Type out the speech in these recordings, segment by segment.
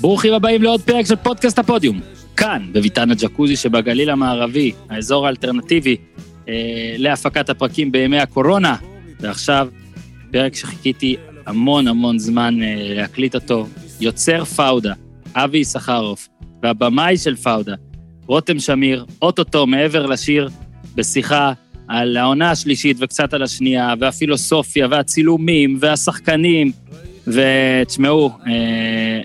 ברוכים הבאים לעוד פרק של פודקאסט הפודיום. כאן, בביתן הג'קוזי שבגליל המערבי, האזור האלטרנטיבי אה, להפקת הפרקים בימי הקורונה. ועכשיו, פרק שחיכיתי המון המון זמן אה, להקליט אותו, יוצר פאודה, אבי יששכרוף, והבמאי של פאודה, רותם שמיר, אוטוטו מעבר לשיר, בשיחה על העונה השלישית וקצת על השנייה, והפילוסופיה, והצילומים, והשחקנים, ותשמעו, אה,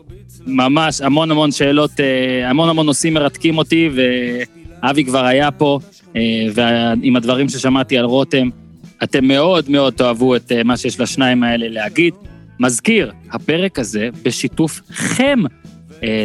ממש המון המון שאלות, אה, המון המון נושאים מרתקים אותי, ואבי כבר היה פה, אה, ועם הדברים ששמעתי על רותם, אתם מאוד מאוד תאהבו את אה, מה שיש לשניים האלה להגיד. מזכיר, הפרק הזה בשיתופכם.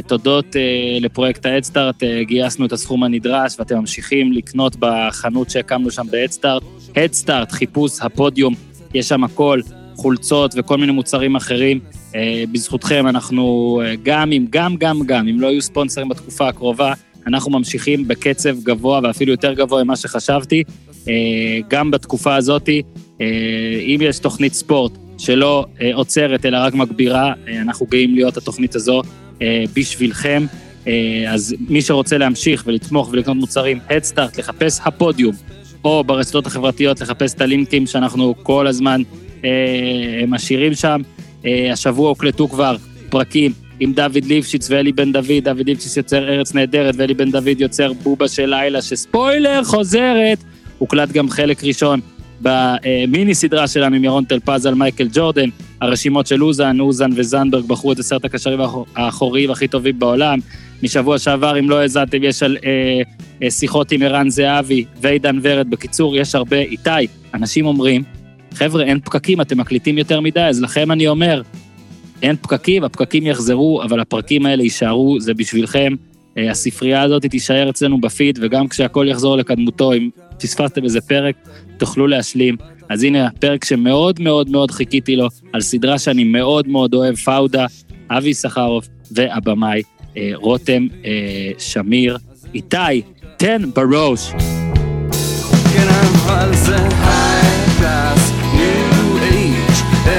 תודות לפרויקט ההדסטארט, גייסנו את הסכום הנדרש ואתם ממשיכים לקנות בחנות שהקמנו שם בהדסטארט. הדסטארט, חיפוש הפודיום, יש שם הכל, חולצות וכל מיני מוצרים אחרים. אה, בזכותכם אנחנו אה, גם אם, גם, גם, גם, אם לא יהיו ספונסרים בתקופה הקרובה, אנחנו ממשיכים בקצב גבוה ואפילו יותר גבוה ממה שחשבתי. אה, גם בתקופה הזאת, אם יש תוכנית ספורט שלא עוצרת אלא רק מגבירה, אנחנו גאים להיות התוכנית הזו בשבילכם. אז מי שרוצה להמשיך ולתמוך ולקנות מוצרים, הדסטארט, לחפש הפודיום, או ברשתות החברתיות לחפש את הלינקים שאנחנו כל הזמן משאירים שם. אה, השבוע הוקלטו כבר פרקים עם דוד ליפשיץ ואלי בן דוד, דוד ליפשיץ יוצר ארץ נהדרת ואלי בן דוד יוצר בובה של לילה, שספוילר חוזרת, הוקלט גם חלק ראשון במיני סדרה שלנו עם ירון טלפז על מייקל ג'ורדן, הרשימות של אוזן, אוזן וזנדברג בחרו את עשרת הקשרים האחוריים הכי טובים בעולם. משבוע שעבר, אם לא האזנתם, יש על אה, אה, שיחות עם ערן זהבי ועידן ורד. בקיצור, יש הרבה. איתי, אנשים אומרים חבר'ה, אין פקקים, אתם מקליטים יותר מדי, אז לכם אני אומר, אין פקקים, הפקקים יחזרו, אבל הפרקים האלה יישארו, זה בשבילכם. אה, הספרייה הזאת תישאר אצלנו בפיד, וגם כשהכול יחזור לקדמותו, אם פספסתם איזה פרק, תוכלו להשלים. אז הנה הפרק שמאוד מאוד מאוד חיכיתי לו, על סדרה שאני מאוד מאוד אוהב, פאודה, אבי סחרוף והבמאי אה, רותם אה, שמיר. איתי, תן בראש. כן, זה high class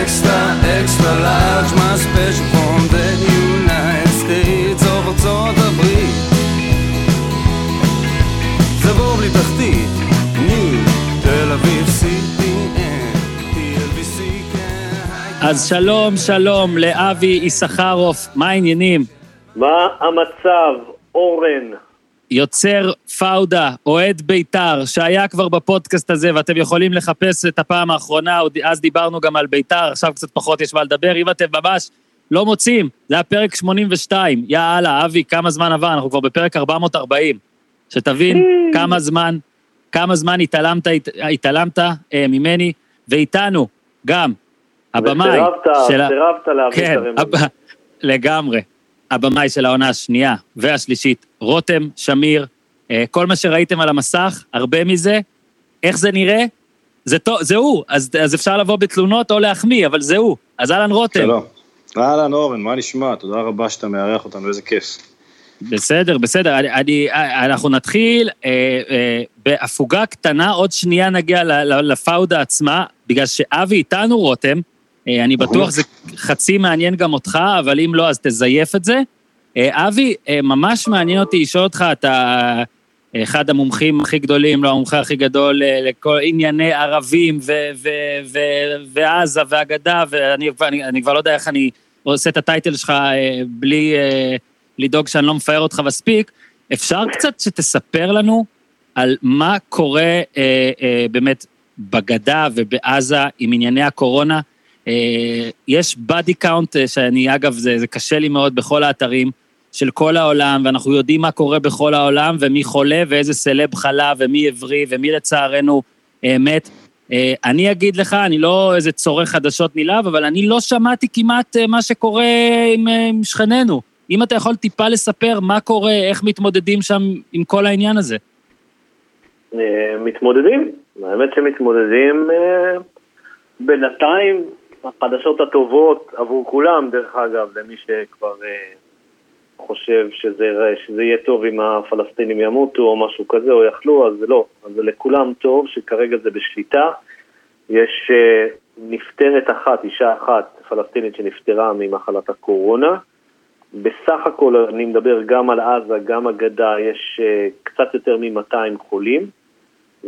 extra, extra large, my special from the United States of ארצות הברית. זה בור בלי תחתית, ניו, תל אביב, כן. אז שלום, שלום לאבי יששכרוף, מה העניינים? מה המצב, אורן? יוצר פאודה, אוהד בית"ר, שהיה כבר בפודקאסט הזה, ואתם יכולים לחפש את הפעם האחרונה, אז דיברנו גם על בית"ר, עכשיו קצת פחות יש מה לדבר, אם אתם ממש לא מוצאים, זה היה פרק 82, יאללה, אבי, כמה זמן עבר, אנחנו כבר בפרק 440, שתבין כמה זמן, כמה זמן התעלמת, התעלמת אה, ממני, ואיתנו, גם, הבמאי. וסירבת, סירבת להביא כן, את הרמז. לגמרי. הבמאי של העונה השנייה והשלישית, רותם, שמיר, אה, כל מה שראיתם על המסך, הרבה מזה, איך זה נראה? זה, טוב, זה הוא, אז, אז אפשר לבוא בתלונות או להחמיא, אבל זה הוא. אז אהלן רותם. שלום. אהלן אורן, מה נשמע? תודה רבה שאתה מארח אותנו, איזה כיף. בסדר, בסדר, אני, אני, אנחנו נתחיל אה, אה, בהפוגה קטנה, עוד שנייה נגיע לפאודה עצמה, בגלל שאבי איתנו, רותם, אני בטוח זה חצי מעניין גם אותך, אבל אם לא, אז תזייף את זה. אה, אבי, אה, ממש מעניין אותי לשאול אותך, אתה אחד המומחים הכי גדולים, לא המומחה הכי גדול לכל ענייני ערבים ועזה והגדה, ואני אני, אני כבר לא יודע איך אני עושה את הטייטל שלך בלי לדאוג שאני לא מפאר אותך מספיק. אפשר קצת שתספר לנו על מה קורה באמת בגדה ובעזה עם ענייני הקורונה? אה, יש body count, אה, שאני, אגב, זה, זה קשה לי מאוד בכל האתרים של כל העולם, ואנחנו יודעים מה קורה בכל העולם, ומי חולה, ואיזה סלב חלה, ומי הבריא, ומי לצערנו אה, מת. אני אגיד לך, אני לא איזה צורך חדשות נלהב, אבל אני לא שמעתי כמעט מה שקורה עם, עם שכנינו. אם אתה יכול טיפה לספר מה קורה, איך מתמודדים שם עם כל העניין הזה. מתמודדים, האמת שמתמודדים בינתיים החדשות הטובות עבור כולם, דרך אגב, למי שכבר אה, חושב שזה, שזה יהיה טוב אם הפלסטינים ימותו או משהו כזה, או יכלו, אז לא. אז זה לכולם טוב, שכרגע זה בשליטה. יש אה, נפטרת אחת, אישה אחת, פלסטינית שנפטרה ממחלת הקורונה. בסך הכל, אני מדבר גם על עזה, גם הגדה, יש uh, קצת יותר מ-200 חולים,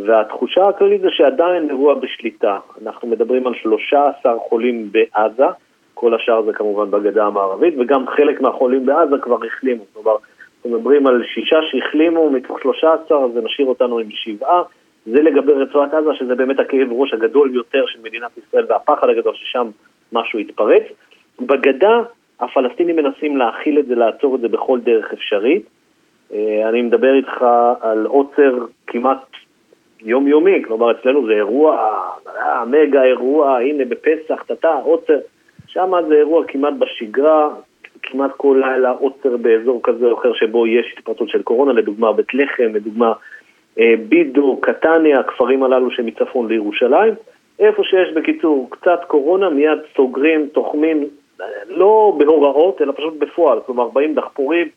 והתחושה הכללית זה שעדיין אירוע בשליטה. אנחנו מדברים על 13 חולים בעזה, כל השאר זה כמובן בגדה המערבית, וגם חלק מהחולים בעזה כבר החלימו. כלומר, אנחנו מדברים על שישה שהחלימו מתוך 13, אז משאיר אותנו עם שבעה. זה לגבי רצועת עזה, שזה באמת הכאב ראש הגדול ביותר של מדינת ישראל והפחד הגדול ששם משהו יתפרץ. בגדה הפלסטינים מנסים להכיל את זה, לעצור את זה בכל דרך אפשרית. אה, אני מדבר איתך על עוצר כמעט יומיומי, כלומר אצלנו זה אירוע, אה, מגה אירוע, הנה בפסח, טאטה, עוצר. שם זה אירוע כמעט בשגרה, כמעט כל לילה עוצר באזור כזה או אחר שבו יש התפרצות של קורונה, לדוגמה בית לחם, לדוגמה אה, בידו, קטניה, הכפרים הללו שמצפון לירושלים. איפה שיש בקיצור קצת קורונה, מיד סוגרים, תוחמים, לא בהוראות, אלא פשוט בפועל. כלומר, באים דחפורים,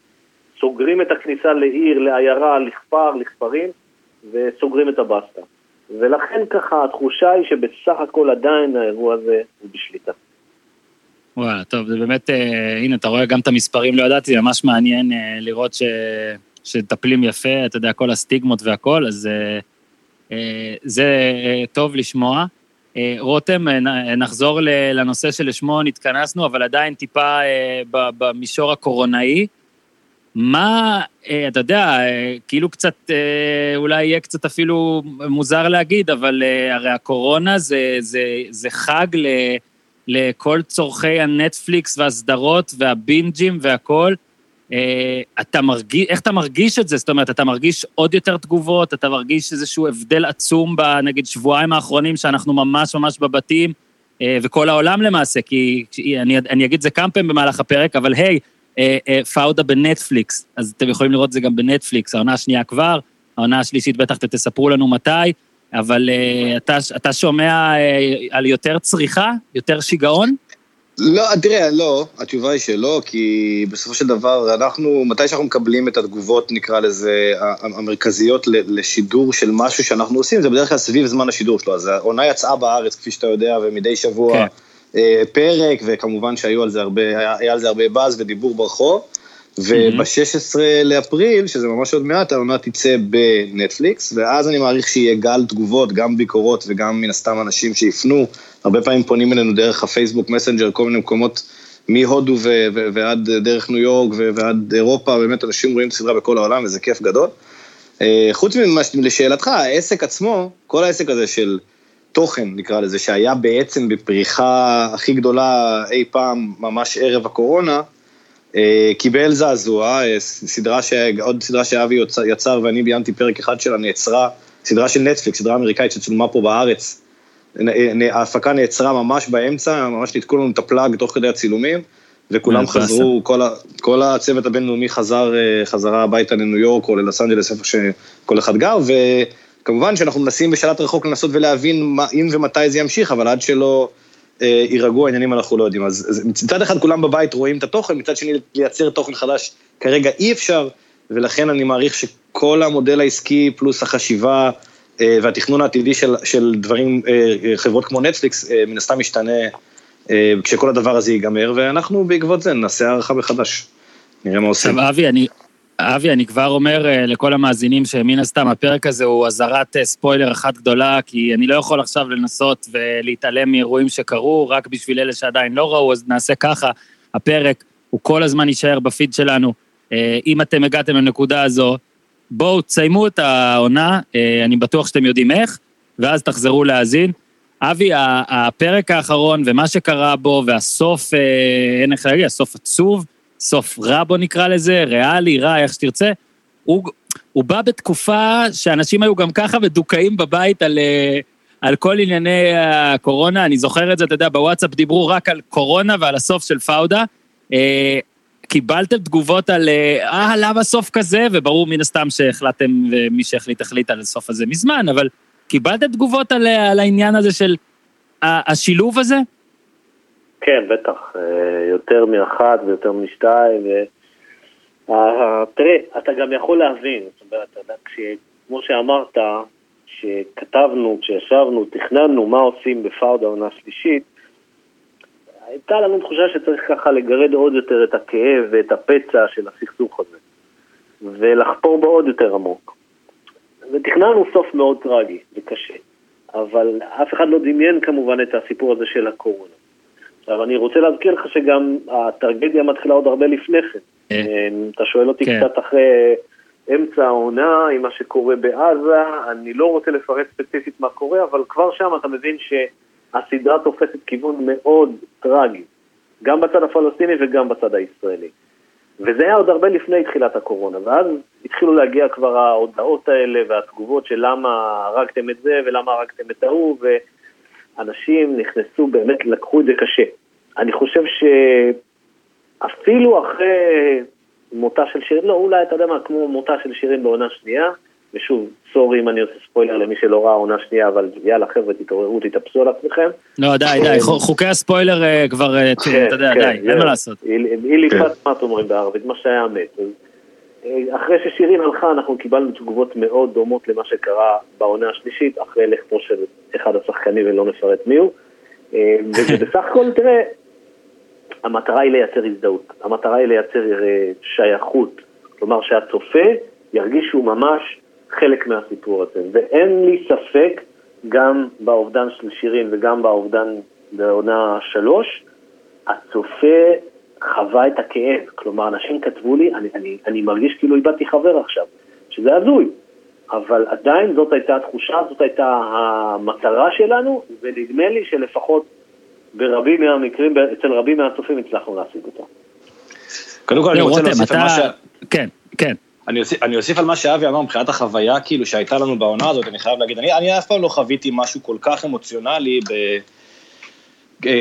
סוגרים את הכניסה לעיר, לעיירה, לכפר, לכפרים, וסוגרים את הבסטה. ולכן ככה התחושה היא שבסך הכל עדיין האירוע הזה הוא בשליטה. וואלה, טוב, זה באמת, אה, הנה, אתה רואה גם את המספרים, לא ידעתי, ממש מעניין אה, לראות ש... שטפלים יפה, אתה יודע, כל הסטיגמות והכל, אז אה, אה, זה אה, טוב לשמוע. אה, רותם, אה, נחזור לנושא שלשמו נתכנסנו, אבל עדיין טיפה אה, במישור הקורונאי. מה, אה, אתה יודע, אה, כאילו קצת, אה, אולי יהיה קצת אפילו מוזר להגיד, אבל הרי הקורונה זה, זה, זה חג ל... לכל צורכי הנטפליקס והסדרות והבינג'ים והכל. אה, אתה מרגיש, איך אתה מרגיש את זה? זאת אומרת, אתה מרגיש עוד יותר תגובות, אתה מרגיש איזשהו הבדל עצום בנגיד שבועיים האחרונים שאנחנו ממש ממש בבתים, וכל העולם למעשה, כי אני, אני אגיד זה כמה פעמים במהלך הפרק, אבל היי, אה, פאודה בנטפליקס, אז אתם יכולים לראות את זה גם בנטפליקס, העונה השנייה כבר, העונה השלישית בטח תספרו לנו מתי, אבל uh, אתה, אתה שומע על יותר צריכה? יותר שיגעון? לא, תראה, לא, התשובה היא שלא, כי בסופו של דבר, אנחנו, מתי שאנחנו מקבלים את התגובות, נקרא לזה, המרכזיות לשידור של משהו שאנחנו עושים, זה בדרך כלל סביב זמן השידור שלו. אז העונה יצאה בארץ, כפי שאתה יודע, ומדי שבוע כן. אה, פרק, וכמובן שהיו על זה הרבה, היה, היה על זה הרבה באז ודיבור ברחוב. וב-16 לאפריל, שזה ממש עוד מעט, העונה תצא בנטפליקס, ואז אני מעריך שיהיה גל תגובות, גם ביקורות וגם מן הסתם אנשים שיפנו. הרבה פעמים פונים אלינו דרך הפייסבוק מסנג'ר, כל מיני מקומות מהודו ו- ו- ועד דרך ניו יורק ו- ועד אירופה, באמת אנשים רואים את הסדרה בכל העולם וזה כיף גדול. אה, חוץ ממה, לשאלתך, העסק עצמו, כל העסק הזה של תוכן, נקרא לזה, שהיה בעצם בפריחה הכי גדולה אי פעם, ממש ערב הקורונה, אה, קיבל זעזוע, אה, סדרה ש... עוד סדרה שאבי יצר ואני ביימתי פרק אחד שלה, נעצרה, סדרה של נטפליקס, סדרה אמריקאית שצולמה פה בארץ. ההפקה נעצרה ממש באמצע, ממש ניתקו לנו את ה plug תוך כדי הצילומים, וכולם חזרו, כל, ה... כל הצוות הבינלאומי חזר אה, חזרה הביתה לניו יורק או ללוס אנג'לס, איפה שכל אחד גר, וכמובן שאנחנו מנסים בשלט רחוק לנסות ולהבין מה, אם ומתי זה ימשיך, אבל עד שלא... אה, יירגעו העניינים אנחנו לא יודעים. אז מצד אחד כולם בבית רואים את התוכן, מצד שני לייצר תוכן חדש כרגע אי אפשר, ולכן אני מעריך שכל המודל העסקי פלוס החשיבה אה, והתכנון העתידי של, של דברים, אה, חברות כמו נטפליקס, מן הסתם משתנה כשכל הדבר הזה ייגמר, ואנחנו בעקבות זה נעשה הערכה מחדש. נראה מה עושים. עכשיו, אבי, אני, אבי, אני כבר אומר uh, לכל המאזינים שמן הסתם הפרק הזה הוא אזהרת uh, ספוילר אחת גדולה, כי אני לא יכול עכשיו לנסות ולהתעלם מאירועים שקרו, רק בשביל אלה שעדיין לא ראו, אז נעשה ככה, הפרק הוא כל הזמן יישאר בפיד שלנו. Uh, אם אתם הגעתם לנקודה הזו, בואו תסיימו את העונה, אני בטוח שאתם יודעים איך, ואז תחזרו להאזין. אבי, הפרק האחרון ומה שקרה בו, והסוף, אין איך להגיד, הסוף עצוב, סוף רע בוא נקרא לזה, ריאלי, רע, איך שתרצה, הוא, הוא בא בתקופה שאנשים היו גם ככה מדוכאים בבית על, אה, על כל ענייני הקורונה, אני זוכר את זה, אתה יודע, בוואטסאפ דיברו רק על קורונה ועל הסוף של פאודה. אה, קיבלתם תגובות על, אה, אה, למה סוף כזה, וברור מן הסתם שהחלטתם, ומי שהחליט החליט על הסוף הזה מזמן, אבל קיבלתם תגובות על, על העניין הזה של השילוב הזה? כן, בטח, אה, יותר מאחת ויותר משתיים. אה, תראה, אתה גם יכול להבין, זאת אומרת, כמו שאמרת, שכתבנו, כשישבנו, תכננו מה עושים בפאודה עונה שלישית, הייתה לנו תחושה שצריך ככה לגרד עוד יותר את הכאב ואת הפצע של הסכסוך הזה, ולחפור בו עוד יותר עמוק. ותכננו סוף מאוד טרגי וקשה, אבל אף אחד לא דמיין כמובן את הסיפור הזה של הקורונה. עכשיו, אני רוצה להזכיר לך שגם הטרגדיה מתחילה עוד הרבה לפני כן. אה. אמ, אתה שואל אותי כן. קצת אחרי אמצע העונה, עם מה שקורה בעזה, אני לא רוצה לפרט ספציפית מה קורה, אבל כבר שם אתה מבין שהסדרה תופסת כיוון מאוד טרגי, גם בצד הפלסטיני וגם בצד הישראלי. וזה היה עוד הרבה לפני תחילת הקורונה, ואז התחילו להגיע כבר ההודעות האלה והתגובות של למה הרגתם את זה ולמה הרגתם את ההוא, ואנשים נכנסו, באמת לקחו את זה קשה. אני חושב שאפילו אחרי מותה של שירין, לא, אולי אתה יודע מה, כמו מותה של שירין בעונה שנייה, ושוב, סורי אם אני עושה ספוילר למי שלא ראה עונה שנייה, אבל יאללה חבר'ה, תתעוררו, תתאפסו על עצמכם. לא, די, די, חוקי הספוילר אה, כבר, אה, כן, אתה יודע, כן, די, אין מה לעשות. אילי פת אומרים בערבית, מה שהיה מת. אה, אחרי ששירין הלכה, אנחנו קיבלנו תגובות מאוד דומות למה שקרה בעונה השלישית, אחרי לכתו של אחד השחקנים, ולא נפרט מי הוא. ובסך הכל, תראה, המטרה היא לייצר הזדהות, המטרה היא לייצר שייכות, כלומר שהצופה ירגיש שהוא ממש חלק מהסיפור הזה. ואין לי ספק, גם באובדן של שירין וגם באובדן בעונה שלוש, הצופה חווה את הכאב. כלומר, אנשים כתבו לי, אני, אני, אני מרגיש כאילו איבדתי חבר עכשיו, שזה הזוי. אבל עדיין זאת הייתה התחושה, זאת הייתה המטרה שלנו, ונדמה לי שלפחות ברבים מהמקרים, אצל רבים מהצופים הצלחנו להשיג אותה. קודם כל אני רוצה להוסיף על מה ש... כן, כן. אני אוסיף, אני אוסיף על מה שאבי אמר מבחינת החוויה כאילו שהייתה לנו בעונה הזאת, אני חייב להגיד, אני, אני אף פעם לא חוויתי משהו כל כך אמוציונלי ב...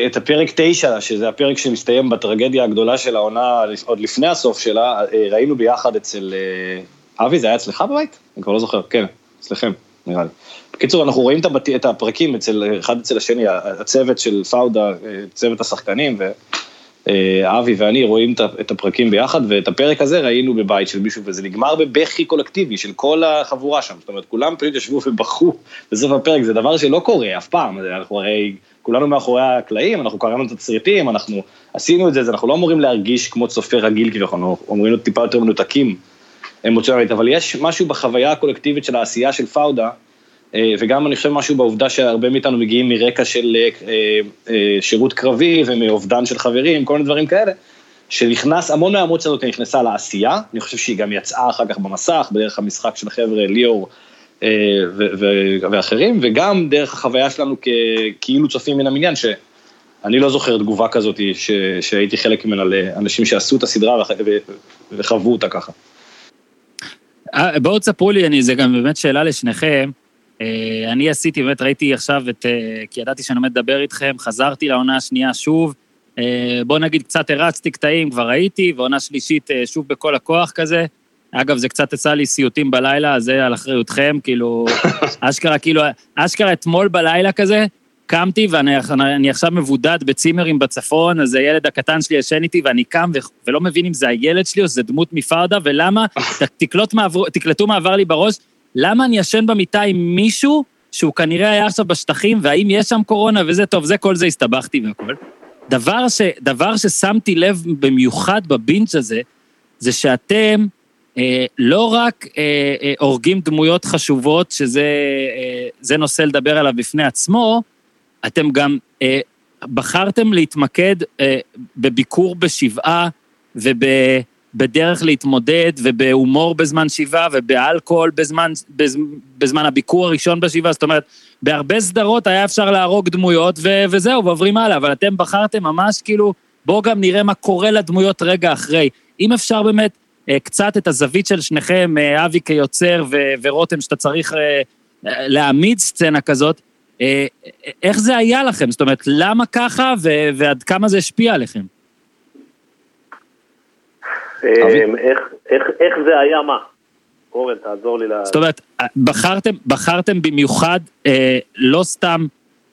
את הפרק 9, שזה הפרק שמסתיים בטרגדיה הגדולה של העונה, עוד לפני הסוף שלה, ראינו ביחד אצל... אבי, זה היה אצלך בבית? אני כבר לא זוכר, כן, אצלכם, נראה לי. בקיצור, אנחנו רואים את הפרקים אצל, אחד אצל השני, הצוות של פאודה, צוות השחקנים, ו... אה, אבי ואני רואים את הפרקים ביחד, ואת הפרק הזה ראינו בבית של מישהו, וזה נגמר בבכי קולקטיבי של כל החבורה שם. זאת אומרת, כולם פשוט ישבו ובכו בסוף הפרק, זה דבר שלא קורה אף פעם. אנחנו הרי, כולנו מאחורי הקלעים, אנחנו קראנו את התסריטים, אנחנו עשינו את זה, אז אנחנו לא אמורים להרגיש כמו צופה רגיל כביכול, אנחנו אמורים להיות טיפה יותר מנותקים אמוציונלית, אבל יש משהו בחוויה הקולקטיבית של העשייה של פאודה, אה, וגם אני חושב משהו בעובדה שהרבה מאיתנו מגיעים מרקע של אה, אה, שירות קרבי ומאובדן של חברים, כל מיני דברים כאלה, שנכנס, המון מהאמוציה הזאת נכנסה לעשייה, אני חושב שהיא גם יצאה אחר כך במסך, בדרך המשחק של החבר'ה ליאור ואחרים, וגם דרך החוויה שלנו כאילו צופים מן המניין, שאני לא זוכר תגובה כזאת שהייתי חלק ממנה לאנשים שעשו את הסדרה וחוו אותה ככה. בואו תספרו לי, זה גם באמת שאלה לשניכם. אה, אני עשיתי, באמת ראיתי עכשיו את, אה, כי ידעתי שאני עומד לדבר איתכם, חזרתי לעונה השנייה שוב. אה, בוא נגיד, קצת הרצתי קטעים, כבר ראיתי, ועונה שלישית שוב בכל הכוח כזה. אגב, זה קצת עשה לי סיוטים בלילה, אז זה על אחריותכם, כאילו, אשכרה, כאילו, אשכרה אתמול בלילה כזה, קמתי ואני עכשיו מבודד בצימרים בצפון, אז הילד הקטן שלי ישן איתי ואני קם ו, ולא מבין אם זה הילד שלי או זה דמות מפרדה, ולמה, תקלטו מה עבר לי בראש, למה אני ישן במיטה עם מישהו שהוא כנראה היה עכשיו בשטחים, והאם יש שם קורונה וזה, טוב, זה כל זה הסתבכתי והכל. דבר, ש, דבר ששמתי לב במיוחד בבינג' הזה, זה שאתם אה, לא רק אה, אה, הורגים דמויות חשובות, שזה אה, נושא לדבר עליו בפני עצמו, אתם גם אה, בחרתם להתמקד אה, בביקור בשבעה וב... בדרך להתמודד ובהומור בזמן שבעה ובאלכוהול בזמן, בזמן, בזמן הביקור הראשון בשבעה, זאת אומרת, בהרבה סדרות היה אפשר להרוג דמויות ו- וזהו, ועוברים הלאה, אבל אתם בחרתם ממש כאילו, בואו גם נראה מה קורה לדמויות רגע אחרי. אם אפשר באמת אה, קצת את הזווית של שניכם, אה, אבי כיוצר ו- ורותם, שאתה צריך אה, להעמיד סצנה כזאת, איך זה היה לכם? זאת אומרת, למה ככה ו- ועד כמה זה השפיע עליכם? אמ, איך זה היה מה? אורן, תעזור לי ל... זאת אומרת, בחרתם, בחרתם במיוחד אה, לא סתם,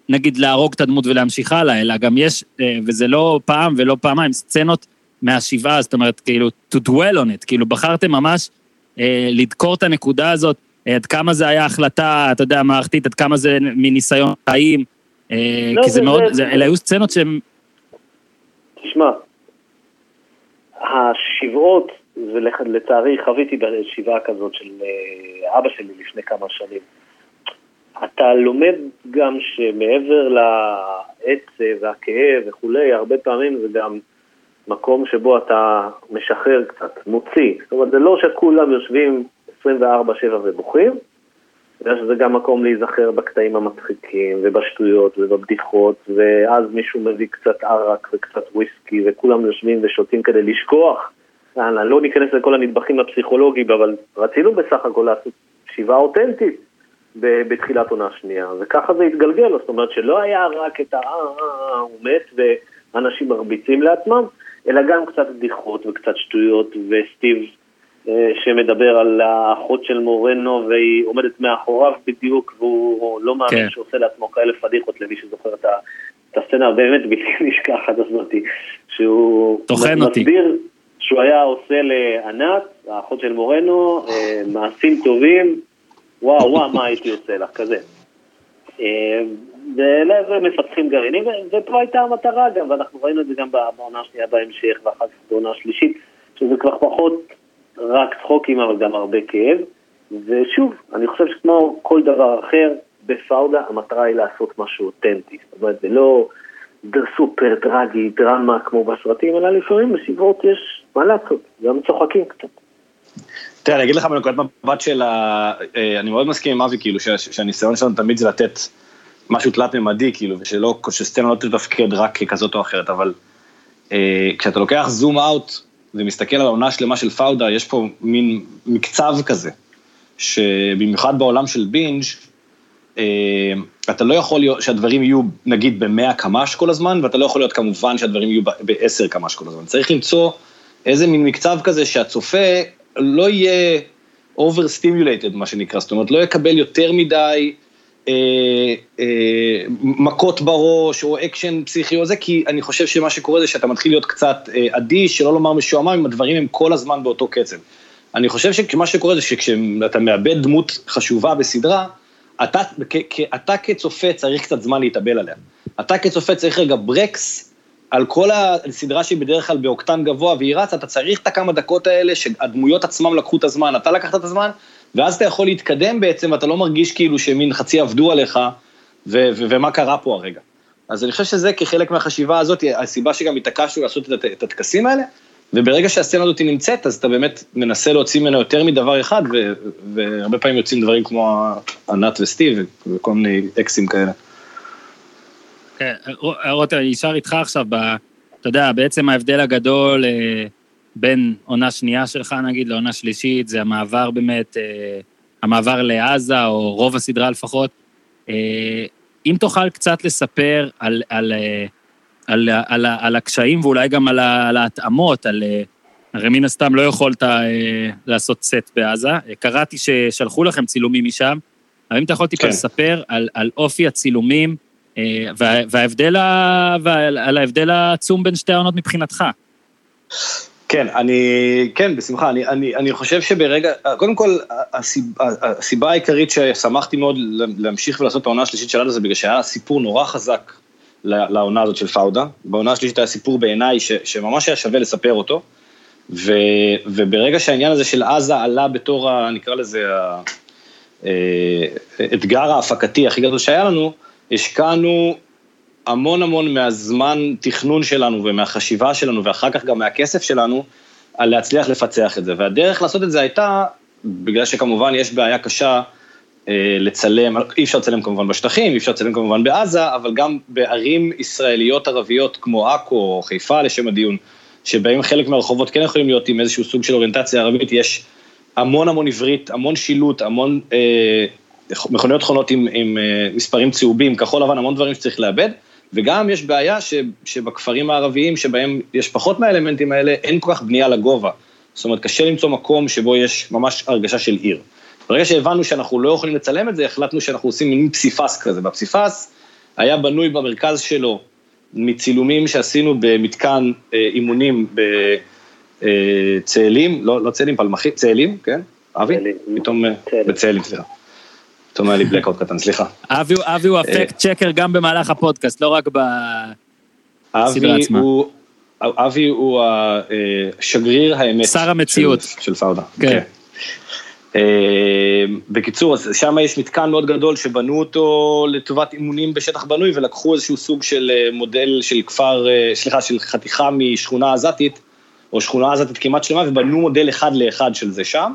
נגיד, להרוג את הדמות ולהמשיך הלאה, אלא גם יש, אה, וזה לא פעם ולא פעמיים, סצנות מהשבעה, זאת אומרת, כאילו, to dwell on it, כאילו, בחרתם ממש אה, לדקור את הנקודה הזאת, אה, עד כמה זה היה החלטה, אתה יודע, מערכתית, עד כמה זה מניסיון חיים, אה, לא, כי זה, זה מאוד, זה, אלה היו סצנות שהן תשמע, השבעות, ולצערי חוויתי בשבעה כזאת של אה, אבא שלי לפני כמה שנים. אתה לומד גם שמעבר לעצב והכאב וכולי, הרבה פעמים זה גם מקום שבו אתה משחרר קצת, מוציא. זאת אומרת, זה לא שכולם יושבים 24-7 ובוכים, אלא שזה גם מקום להיזכר בקטעים המצחיקים ובשטויות ובבדיחות, ואז מישהו מביא קצת ערק וקצת וויסקי, וכולם יושבים ושותים כדי לשכוח. אני לא ניכנס לכל הנדבכים הפסיכולוגיים, אבל רצינו בסך הכל לעשות שיבה אותנטית. בתחילת עונה שנייה, וככה זה התגלגל, זאת אומרת שלא היה רק את ה... הוא מת ואנשים מרביצים לעצמם, אלא גם קצת בדיחות וקצת שטויות, וסטיב שמדבר על האחות של מורנו והיא עומדת מאחוריו בדיוק, והוא לא מאמין כן. שעושה לעצמו כאלה פדיחות למי שזוכר את, הסצנה הבאמת בלתי נשכחת הזאת, שהוא מסביר שהוא היה עושה לענת, האחות של מורנו, מעשים טובים וואו, וואו, מה הייתי עושה לך, כזה. אה, ולזה מפתחים גרעינים, ופה הייתה המטרה גם, ואנחנו ראינו את זה גם בעונה השנייה בהמשך, ואחר כך בעונה השלישית, שזה כבר פחות רק צחוקים, אבל גם הרבה כאב. ושוב, אני חושב שכמו כל דבר אחר, בפאודה המטרה היא לעשות משהו אותנטי. זאת אומרת, זה לא סופר טרגי, דרמה כמו בסרטים, אלא לפעמים בסביבות יש מה לעשות, גם צוחקים קצת. תראה, אני אגיד לך מנקודת מבט של ה... אה, אני מאוד מסכים עם אבי, כאילו, שהניסיון שלנו תמיד זה לתת משהו תלת-ממדי, כאילו, ושלא, שסצנה לא תתפקד רק ככזאת או אחרת, אבל אה, כשאתה לוקח זום אאוט ומסתכל על העונה שלמה של פאודה, יש פה מין מקצב כזה, שבמיוחד בעולם של בינג', אה, אתה לא יכול להיות, שהדברים יהיו נגיד ב-100 קמ"ש כל הזמן, ואתה לא יכול להיות כמובן שהדברים יהיו ב-10 קמ"ש כל הזמן. צריך למצוא איזה מין מקצב כזה שהצופה לא יהיה overstimulated, מה שנקרא, זאת אומרת, לא יקבל יותר מדי מכות בראש או אקשן פסיכי או זה, כי אני חושב שמה שקורה זה שאתה מתחיל להיות קצת אה, אדיש, שלא לומר משועמם, אם הדברים הם כל הזמן באותו קצב. אני חושב שמה שקורה זה שכשאתה מאבד דמות חשובה בסדרה, אתה, אתה כצופה צריך קצת זמן להתאבל עליה. אתה כצופה צריך רגע ברקס, על כל הסדרה שהיא בדרך כלל באוקטן גבוה והיא רצה, אתה צריך את הכמה דקות האלה שהדמויות עצמם לקחו את הזמן, אתה לקחת את הזמן, ואז אתה יכול להתקדם בעצם, ואתה לא מרגיש כאילו שמין חצי עבדו עליך, ו- ו- ומה קרה פה הרגע. אז אני חושב שזה כחלק מהחשיבה הזאת, הסיבה שגם התעקשנו לעשות את, את הטקסים האלה, וברגע שהסצנה הזאת נמצאת, אז אתה באמת מנסה להוציא ממנה יותר מדבר אחד, ו- והרבה פעמים יוצאים דברים כמו ענת וסטיב, וכל מיני אקסים כאלה. כן, רותם, אני אשאר איתך עכשיו, ב, אתה יודע, בעצם ההבדל הגדול אה, בין עונה שנייה שלך, נגיד, לעונה שלישית, זה המעבר באמת, אה, המעבר לעזה, או רוב הסדרה לפחות. אה, אם תוכל קצת לספר על, על, על, על, על, על הקשיים ואולי גם על, על ההתאמות, על... הרי מן הסתם לא יכולת לעשות סט בעזה. קראתי ששלחו לכם צילומים משם, אבל אם אתה יכול טיפה כן. לספר על, על אופי הצילומים, אה, וההבדל, על ההבדל העצום בין שתי העונות מבחינתך. כן, אני, כן, בשמחה, אני, אני, אני חושב שברגע, קודם כל, הסיבה, הסיבה העיקרית ששמחתי מאוד להמשיך ולעשות את העונה השלישית שלנו זה בגלל שהיה סיפור נורא חזק לעונה הזאת של פאודה. בעונה השלישית היה סיפור בעיניי שממש היה שווה לספר אותו, ו, וברגע שהעניין הזה של עזה עלה בתור, ה, נקרא לזה, האתגר אה, ההפקתי הכי גדול שהיה לנו, השקענו המון המון מהזמן תכנון שלנו ומהחשיבה שלנו ואחר כך גם מהכסף שלנו על להצליח לפצח את זה. והדרך לעשות את זה הייתה, בגלל שכמובן יש בעיה קשה אה, לצלם, אי אפשר לצלם כמובן בשטחים, אי אפשר לצלם כמובן בעזה, אבל גם בערים ישראליות ערביות כמו עכו או חיפה לשם הדיון, שבהם חלק מהרחובות כן יכולים להיות עם איזשהו סוג של אוריינטציה ערבית, יש המון המון עברית, המון שילוט, המון אה, מכוניות חונות עם, עם אה, מספרים צהובים, כחול לבן, המון דברים שצריך לאבד, וגם יש בעיה ש, שבכפרים הערביים, שבהם יש פחות מהאלמנטים האלה, אין כל כך בנייה לגובה. זאת אומרת, קשה למצוא מקום שבו יש ממש הרגשה של עיר. ברגע שהבנו שאנחנו לא יכולים לצלם את זה, החלטנו שאנחנו עושים מין פסיפס כזה. בפסיפס היה בנוי במרכז שלו מצילומים שעשינו במתקן אה, אימונים בצאלים, אה, לא, לא צאלים, פלמחים, צאלים, כן? אבי? פתאום, בצאלים, סליחה. פתאום היה לי בלקאוט קטן, סליחה. אבי הוא הפקט צ'קר גם במהלך הפודקאסט, לא רק בסדרה עצמה. אבי הוא השגריר האמת. שר המציאות. של, פאודה. כן. כן. בקיצור, אז שם יש מתקן מאוד גדול שבנו אותו לטובת אימונים בשטח בנוי ולקחו איזשהו סוג של מודל של כפר, סליחה, של חתיכה משכונה עזתית, או שכונה עזתית כמעט שלמה, ובנו מודל אחד לאחד של זה שם.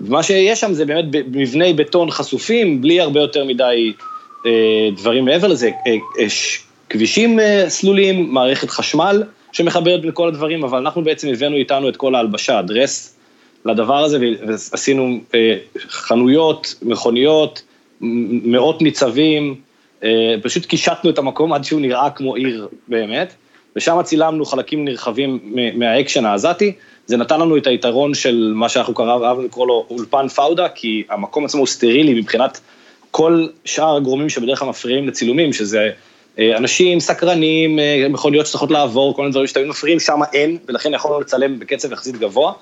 ומה שיש שם זה באמת מבני בטון חשופים, בלי הרבה יותר מדי אה, דברים מעבר לזה. אה, אה, כבישים סלולים, מערכת חשמל שמחברת בין כל הדברים, אבל אנחנו בעצם הבאנו איתנו את כל ההלבשה, ה dress לדבר הזה, ועשינו חנויות, מכוניות, מאות ניצבים, פשוט קישטנו את המקום עד שהוא נראה כמו עיר באמת, ושם צילמנו חלקים נרחבים מהאקשן העזתי. זה נתן לנו את היתרון של מה שאנחנו אהבנו לקרוא לו אולפן פאודה, כי המקום עצמו הוא סטרילי מבחינת כל שאר הגורמים שבדרך כלל מפריעים לצילומים, שזה אה, אנשים סקרנים, אה, מכוניות שצריכות לעבור, כל מיני דברים שתמיד מפריעים, שם אין, ולכן יכולנו לצלם בקצב יחסית גבוה.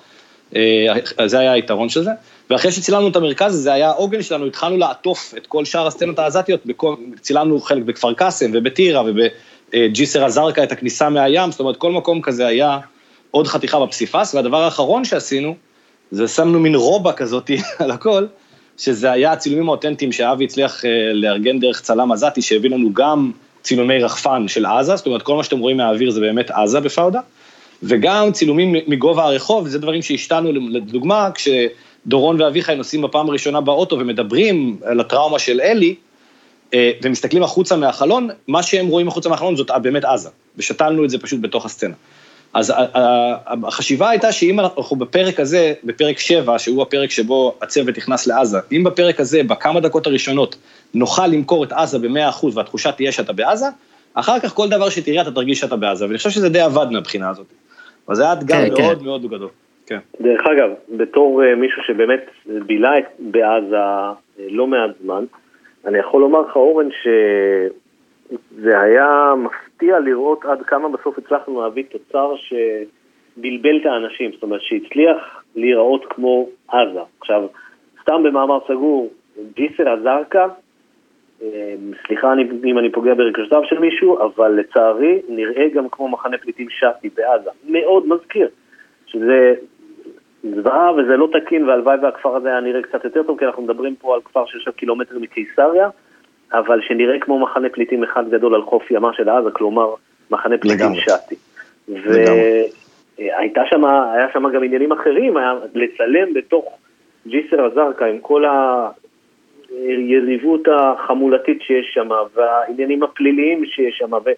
אה, זה היה היתרון של זה. ואחרי שצילמנו את המרכז, זה היה העוגן שלנו, התחלנו לעטוף את כל שאר הסצנות העזתיות, צילמנו חלק בכפר קאסם ובטירה ובג'יסר א-זרקא את הכניסה מהים, זאת אומרת, כל מקום כזה היה עוד חתיכה בפסיפס, והדבר האחרון שעשינו, זה שמנו מין רובה כזאת על הכל, שזה היה הצילומים האותנטיים שאבי הצליח אה, לארגן דרך צלם עזתי, שהביא לנו גם צילומי רחפן של עזה, זאת אומרת, כל מה שאתם רואים מהאוויר זה באמת עזה בפאודה, וגם צילומים מגובה הרחוב, זה דברים שהשתנו, לדוגמה, כשדורון ואביחי נוסעים בפעם הראשונה באוטו ומדברים על הטראומה של אלי, אה, ומסתכלים החוצה מהחלון, מה שהם רואים החוצה מהחלון זאת באמת עזה, ושתלנו את זה פשוט בתוך הסצנה. אז החשיבה הייתה שאם אנחנו בפרק הזה, בפרק 7, שהוא הפרק שבו הצוות נכנס לעזה, אם בפרק הזה, בכמה דקות הראשונות, נוכל למכור את עזה ב-100% והתחושה תהיה שאתה בעזה, אחר כך כל דבר שתראה אתה תרגיש שאתה בעזה, ואני חושב שזה די עבד מהבחינה הזאת. אז זה היה אתגר כן, מאוד כן. מאוד גדול. כן. דרך אגב, בתור אה, מישהו שבאמת בילה בעזה אה, לא מעט זמן, אני יכול לומר לך, אורן, שזה היה מפתיע לראות עד כמה בסוף הצלחנו להביא תוצר שבלבל את האנשים, זאת אומרת שהצליח להיראות כמו עזה. עכשיו, סתם במאמר סגור, ג'יסר א-זרקא, אה, סליחה אם אני פוגע ברגשותיו של מישהו, אבל לצערי נראה גם כמו מחנה פליטים שפי בעזה. מאוד מזכיר, שזה זוועה וזה לא תקין, והלוואי והכפר הזה היה נראה קצת יותר טוב, כי אנחנו מדברים פה על כפר שיושב קילומטר מקיסריה, אבל שנראה כמו מחנה פליטים אחד גדול על חוף ימה של עזה, כלומר מחנה פליטים שתי. והייתה שם, היה שם גם עניינים אחרים, היה לצלם בתוך ג'יסר א-זרקא עם כל היריבות החמולתית שיש שם, והעניינים הפליליים שיש שם, ו-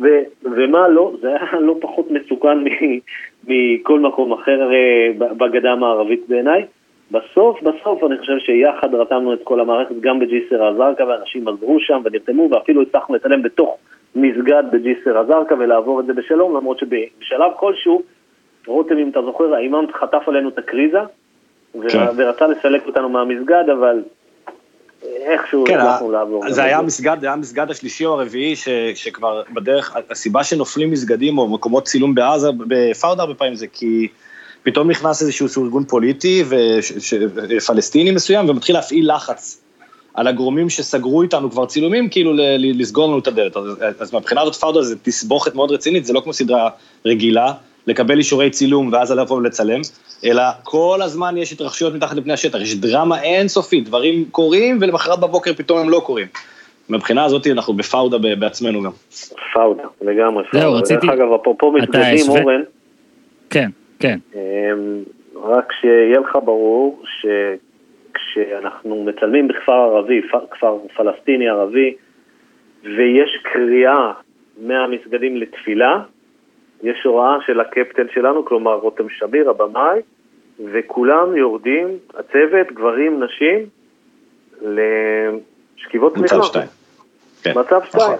ו- ומה לא, זה היה לא פחות מסוכן מכל מקום אחר בגדה המערבית בעיניי. בסוף, בסוף אני חושב שיחד רתמנו את כל המערכת גם בג'יסר א-זרקא ואנשים עזרו שם ונרתמו ואפילו הצלחנו לצלם בתוך מסגד בג'יסר א-זרקא ולעבור את זה בשלום למרות שבשלב כלשהו, רותם אם אתה זוכר, האימאם חטף עלינו את הקריזה כן. ורצה לסלק אותנו מהמסגד אבל איכשהו כן, הצלחנו לעבור. זה היה מסגד, זה היה המסגד השלישי או הרביעי ש, שכבר בדרך, הסיבה שנופלים מסגדים או מקומות צילום בעזה, בפאודה הרבה פעמים זה כי פתאום נכנס איזשהו ארגון פוליטי פלסטיני מסוים ומתחיל להפעיל לחץ על הגורמים שסגרו איתנו כבר צילומים, כאילו לסגור לנו את הדלת. אז, אז מהבחינה הזאת פאודה זה תסבוכת מאוד רצינית, זה לא כמו סדרה רגילה, לקבל אישורי צילום ואז לבוא ולצלם, אלא כל הזמן יש התרחשויות מתחת לפני השטח, יש דרמה אינסופית, דברים קורים ולמחרת בבוקר פתאום הם לא קורים. מבחינה הזאת אנחנו בפאודה בעצמנו גם. פאודה, לגמרי. זהו, רציתי... דרך אגב, אפרופו מסגדים, אורן. כן, כן. אמ, רק שיהיה לך ברור שכשאנחנו מצלמים בכפר ערבי, כפר פלסטיני ערבי, ויש קריאה מהמסגדים לתפילה, יש הוראה של הקפטן שלנו, כלומר רותם שמיר, הבמאי, וכולם יורדים, הצוות, גברים, נשים, לשכיבות תמיכה. מצב שתיים. כן. מצב שתיים.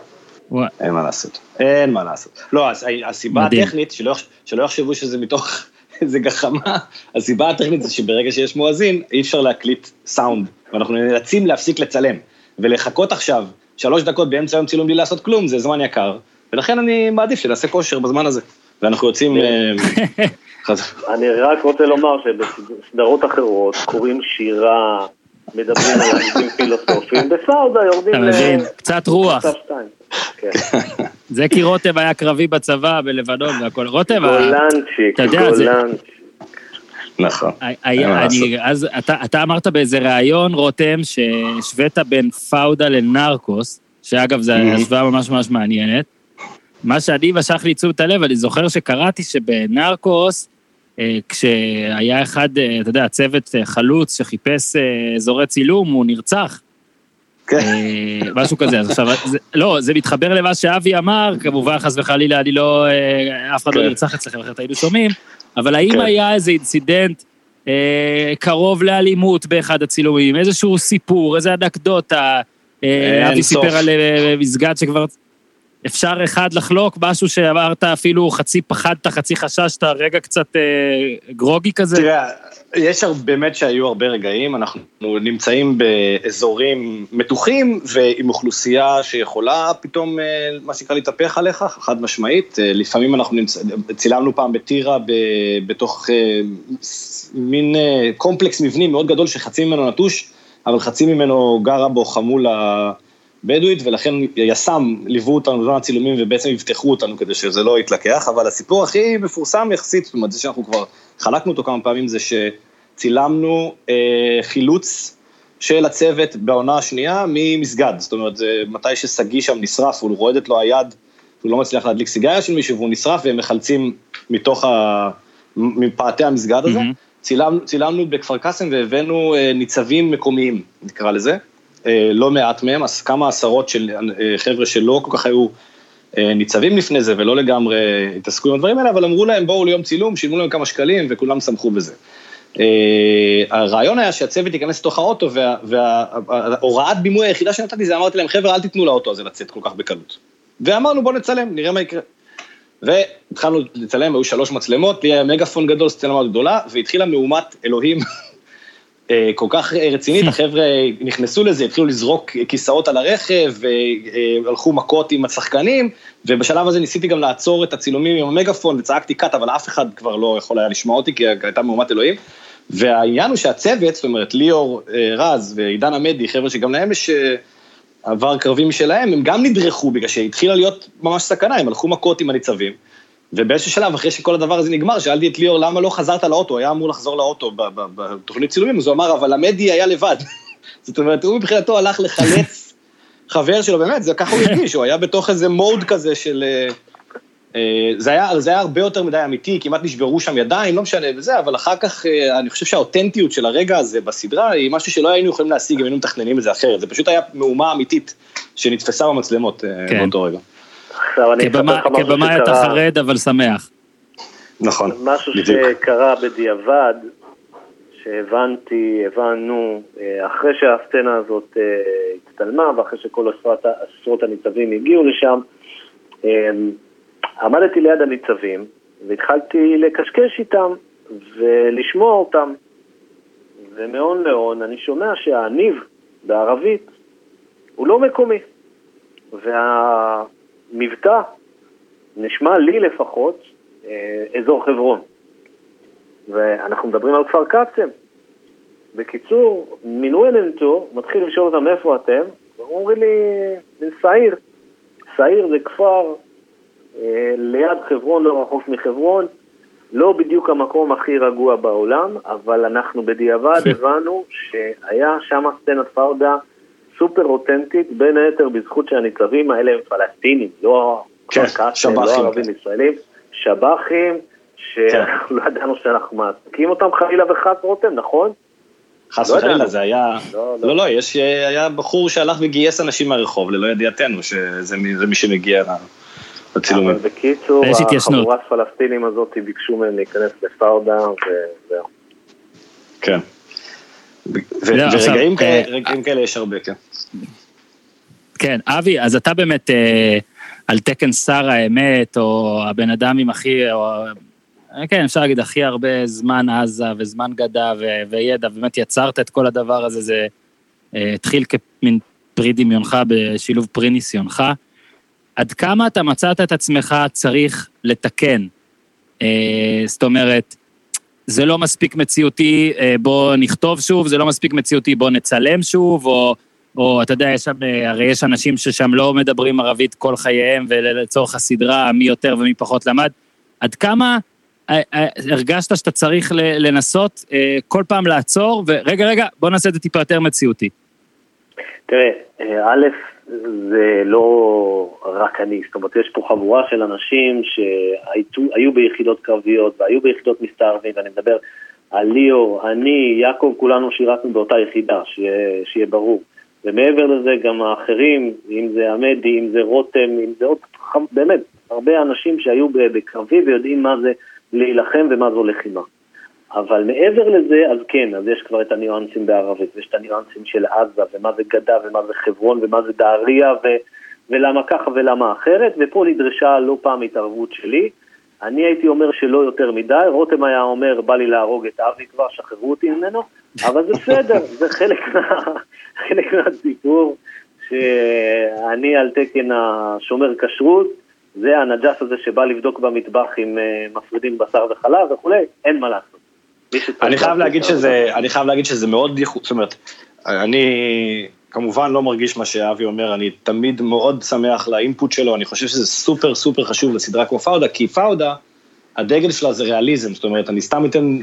אין מה לעשות, אין מה לעשות. לא, הסיבה הטכנית, שלא, שלא יחשבו שזה מתוך איזה גחמה, הסיבה הטכנית זה שברגע שיש מואזין, אי אפשר להקליט סאונד, ואנחנו נאלצים להפסיק לצלם, ולחכות עכשיו שלוש דקות באמצע היום צילום בלי לעשות כלום, זה זמן יקר, ולכן אני מעדיף שנעשה כושר בזמן הזה, ואנחנו יוצאים... אה, אני רק רוצה לומר שבסדרות אחרות קוראים שירה, מדברים על עניינים פילוסופיים, בסעודה יורדים ל... קצת רוח. כן. זה כי רוטב היה קרבי בצבא בלבנון והכל. רוטב, ה- גולנצ'יק, אתה גולנצ'יק. נכון. היה, אז אתה, אתה אמרת באיזה ראיון, רותם, שהשווית בין פאודה לנרקוס, שאגב, זו. השוואה ממש ממש מעניינת. מה שאני משך לי תשומת הלב, אני זוכר שקראתי שבנרקוס, כשהיה אחד, אה, אתה יודע, צוות אה, חלוץ שחיפש אה, אזורי צילום, הוא נרצח. כן. אה, משהו כזה, אז עכשיו, לא, זה מתחבר למה שאבי אמר, כמובן, חס וחלילה, אני לא, אה, אף אחד לא כן. נרצח אצלכם, אחרת היינו שומעים, אבל האם כן. היה איזה אינצידנט אה, קרוב לאלימות באחד הצילומים, איזשהו סיפור, איזה אנקדוטה, אה, אבי. סיפר על אה, מסגד שכבר... אפשר אחד לחלוק, משהו שאמרת אפילו חצי פחדת, חצי חששת, רגע קצת אה, גרוגי כזה? תראה, יש באמת שהיו הרבה רגעים, אנחנו נמצאים באזורים מתוחים ועם אוכלוסייה שיכולה פתאום, אה, מה שנקרא, להתהפך עליך, חד משמעית. אה, לפעמים אנחנו נמצא, צילמנו פעם בטירה ב- בתוך אה, מין אה, קומפלקס מבנים מאוד גדול שחצי ממנו נטוש, אבל חצי ממנו גרה בו חמולה בדואית, ולכן יס"מ ליוו אותנו בזמן הצילומים ובעצם יבטחו אותנו כדי שזה לא יתלקח, אבל הסיפור הכי מפורסם יחסית, זאת אומרת, זה שאנחנו כבר חלקנו אותו כמה פעמים, זה שצילמנו אה, חילוץ של הצוות בעונה השנייה ממסגד, זאת אומרת, זה מתי ששגיא שם נשרף, הוא רועדת לו היד, הוא לא מצליח להדליק סיגריה של מישהו והוא נשרף והם מחלצים מתוך ה... מפאתי המסגד הזה. מהמם. צילמנו, צילמנו בכפר קאסם והבאנו אה, ניצבים מקומיים, נקרא לזה. אה, לא מעט מהם, אז כמה עשרות של אה, חבר'ה שלא כל כך היו אה, ניצבים לפני זה ולא לגמרי התעסקו עם הדברים האלה, אבל אמרו להם בואו ליום צילום, שילמו להם כמה שקלים וכולם שמחו בזה. הרעיון היה שהצוות ייכנס לתוך האוטו וההוראת בימוי היחידה שנתתי זה אמרתי להם חבר'ה אל תיתנו לאוטו הזה לצאת כל כך בקלות. ואמרנו בואו נצלם, נראה מה יקרה. והתחלנו לצלם, היו שלוש מצלמות, לי היה מגאפון גדול, סצנה מאוד גדולה, והתחילה מהומת אלוהים כל כך אה, רצינית, החבר'ה נכנסו לזה, התחילו לזרוק כיסאות על הרכב, והלכו מכות עם השחקנים, ובשלב הזה ניסיתי גם לעצור את הצילומים עם המגאפון, וצעקתי קאט, אבל אף אחד כבר לא יכול היה לשמוע אותי, כי הייתה מהומת אלוהים. והעניין הוא שהצוות, זאת אומרת, ליאור אה, רז ועידן עמדי, חבר'ה שגם להם יש אה, עבר קרבי משלהם, הם גם נדרכו בגלל שהתחילה להיות ממש סכנה, הם הלכו מכות עם הניצבים. ובאיזשהו שלב, אחרי שכל הדבר הזה נגמר, שאלתי את ליאור, למה לא חזרת לאוטו? היה אמור לחזור לאוטו בתוכנית צילומים, אז הוא אמר, אבל עמדי היה לבד. זאת אומרת, הוא מבחינתו הלך לחלץ חבר שלו, באמת, זה ככה הוא הרגיש, הוא היה בתוך איזה מוד כזה של... אה, אה, זה היה, זה היה הרבה יותר מדי אמיתי, כמעט נשברו שם ידיים, לא משנה וזה, אבל אחר כך אה, אני חושב שהאותנטיות של הרגע הזה בסדרה היא משהו שלא היינו יכולים להשיג אם היינו מתכננים את זה אחרת, זה פשוט היה מהומה אמיתית שנתפסה במצלמות כן. באותו רגע. עכשיו אני אספר כבמה- לך משהו כבמאי אתה שקרה, חרד אבל שמח. נכון, משהו בדיוק. שקרה בדיעבד, שהבנתי, הבנו, אה, אחרי שהסצנה הזאת אה, הצטלמה ואחרי שכל עשרות, עשרות הניצבים הגיעו לשם, אה, עמדתי ליד הניצבים והתחלתי לקשקש איתם ולשמוע אותם. ומהון להון אני שומע שהניב בערבית הוא לא מקומי. והמבטא נשמע לי לפחות אה, אזור חברון. ואנחנו מדברים על כפר קאסם. בקיצור, מינוי אלנטו, מתחיל לשאול אותם איפה אתם, והם אומרים לי, זה סעיר. סעיר זה כפר אה, ליד חברון, לא רחוק מחברון, לא בדיוק המקום הכי רגוע בעולם, אבל אנחנו בדיעבד הבנו שהיה שם סצנת פאודה סופר אותנטית, בין היתר בזכות שהניצבים האלה הם פלסטינים, לא כן, כפר קאסם, לא שב"חים, ערבים כן. ישראלים, שב"חים, שאנחנו לא ידענו שאנחנו מעסיקים אותם חלילה וחס רותם, נכון? חס לא וחלילה, ידענו. זה היה... לא, לא. לא, לא, יש, היה בחור שהלך וגייס אנשים מהרחוב ללא ידיעתנו, שזה מי זה מי שמגיע לצילומים. אבל בקיצור. החבורת פלסטינים הזאת ביקשו מהם להיכנס לפאודה, וזהו. כן. לא, ורגעים אה, כאלה יש הרבה, כן. כן, אבי, אז אתה באמת אה, על תקן שר האמת, או הבן אדם עם הכי, או, אה, כן, אפשר להגיד, הכי הרבה זמן עזה וזמן גדה ו- וידע, באמת יצרת את כל הדבר הזה, זה אה, התחיל כמין פרי דמיונך בשילוב פרי ניסיונך. עד כמה אתה מצאת את עצמך צריך לתקן? אה, זאת אומרת, זה לא מספיק מציאותי, אה, בוא נכתוב שוב, זה לא מספיק מציאותי, בוא נצלם שוב, או או אתה יודע, יש שם, הרי יש אנשים ששם לא מדברים ערבית כל חייהם, ולצורך הסדרה, מי יותר ומי פחות למד. עד כמה הרגשת שאתה צריך לנסות כל פעם לעצור, ורגע, רגע, בוא נעשה את זה טיפה יותר מציאותי. תראה, א', זה לא רק אני, זאת אומרת, יש פה חבורה של אנשים שהיו ביחידות קרביות והיו ביחידות מסתערבים, ואני מדבר על ליאור, אני, יעקב, כולנו שירתנו באותה יחידה, שיהיה, שיהיה ברור. ומעבר לזה גם האחרים, אם זה עמדי, אם זה רותם, אם זה עוד, באמת, הרבה אנשים שהיו בקרבי ויודעים מה זה להילחם ומה זו לחימה. אבל מעבר לזה, אז כן, אז יש כבר את הניואנסים בערבית, ויש את הניואנסים של עזה, ומה זה גדה, ומה זה חברון, ומה זה דהריה, ו... ולמה ככה ולמה אחרת, ופה נדרשה לא פעם התערבות שלי. אני הייתי אומר שלא יותר מדי, רותם היה אומר, בא לי להרוג את אבי כבר, שחררו אותי ממנו, אבל זה בסדר, זה חלק, מה, חלק מהסיפור, שאני על תקן השומר כשרות, זה הנג'ס הזה שבא לבדוק במטבח אם אה, מפרידים בשר וחלב וכולי, אין מה לעשות. אני חייב להגיד שזה, אני חייב להגיד שזה מאוד ייחוד, זאת אומרת, אני כמובן לא מרגיש מה שאבי אומר, אני תמיד מאוד שמח ל input שלו, אני חושב שזה סופר סופר חשוב לסדרה כמו פאודה, כי פאודה, הדגל שלה זה ריאליזם, זאת אומרת, אני סתם אתן,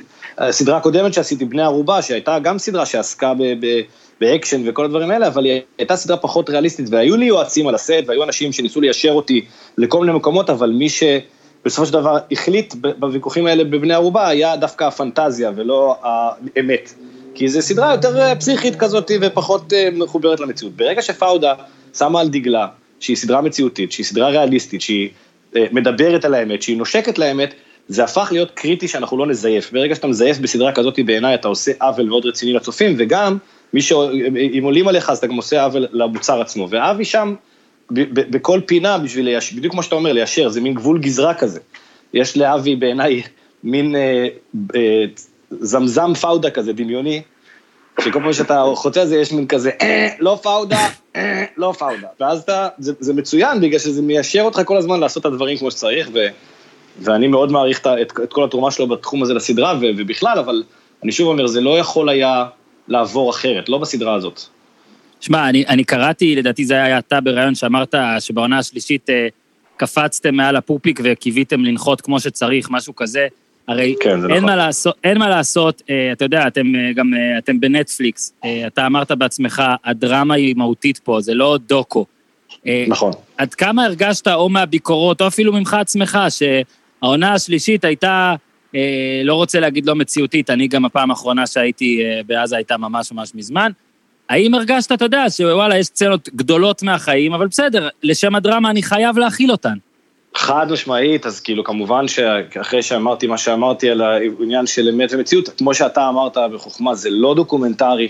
סדרה קודמת שעשיתי, בני ערובה, שהייתה גם סדרה שעסקה ב... ב באקשן וכל הדברים האלה, אבל היא הייתה סדרה פחות ריאליסטית, והיו לי יועצים על הסט, והיו אנשים שניסו ליישר אותי לכל מיני מקומות, אבל מי ש... בסופו של דבר החליט בוויכוחים האלה בבני ערובה, היה דווקא הפנטזיה ולא האמת. כי זו סדרה יותר אה, פסיכית כזאת ופחות אה, מחוברת למציאות. ברגע שפאודה שמה על דגלה שהיא סדרה מציאותית, שהיא סדרה ריאליסטית, שהיא אה, מדברת על האמת, שהיא נושקת לאמת, זה הפך להיות קריטי שאנחנו לא נזייף. ברגע שאתה מזייף בסדרה כזאת בעיניי, אתה עושה עוול מאוד רציני לצופים, וגם, מי ש... אם עולים עליך, אז אתה גם עושה עוול למוצר עצמו. ואבי שם, בכל פינה בשביל ליישר, בדיוק כמו שאתה אומר, ליישר, זה מין גבול גזרה כזה. יש לאבי בעיניי מין אה, אה, זמזם פאודה כזה, דמיוני, שכל פעם שאתה חוצה זה יש מין כזה, אה, לא פאודה, אה, לא פאודה. ואז אתה, זה, זה מצוין, בגלל שזה מיישר אותך כל הזמן לעשות את הדברים כמו שצריך, ו, ואני מאוד מעריך את, את, את כל התרומה שלו בתחום הזה לסדרה, ו, ובכלל, אבל אני שוב אומר, זה לא יכול היה לעבור אחרת, לא בסדרה הזאת. שמע, אני, אני קראתי, לדעתי זה היה אתה בריאיון שאמרת שבעונה השלישית אה, קפצתם מעל הפופיק וקיוויתם לנחות כמו שצריך, משהו כזה. הרי כן, אין, נכון. מה לעשות, אין מה לעשות, אה, אתה יודע, אתם אה, גם, אה, אתם בנטפליקס, אה, אתה אמרת בעצמך, הדרמה היא מהותית פה, זה לא דוקו. אה, נכון. עד כמה הרגשת, או מהביקורות, או אפילו ממך עצמך, שהעונה השלישית הייתה, אה, לא רוצה להגיד לא מציאותית, אני גם הפעם האחרונה שהייתי אה, בעזה הייתה ממש ממש מזמן, האם הרגשת, אתה יודע, שוואלה, יש סצנות גדולות מהחיים, אבל בסדר, לשם הדרמה אני חייב להכיל אותן. חד משמעית, אז כאילו כמובן שאחרי שאמרתי מה שאמרתי על העניין של אמת ומציאות, כמו שאתה אמרת בחוכמה, זה לא דוקומנטרי.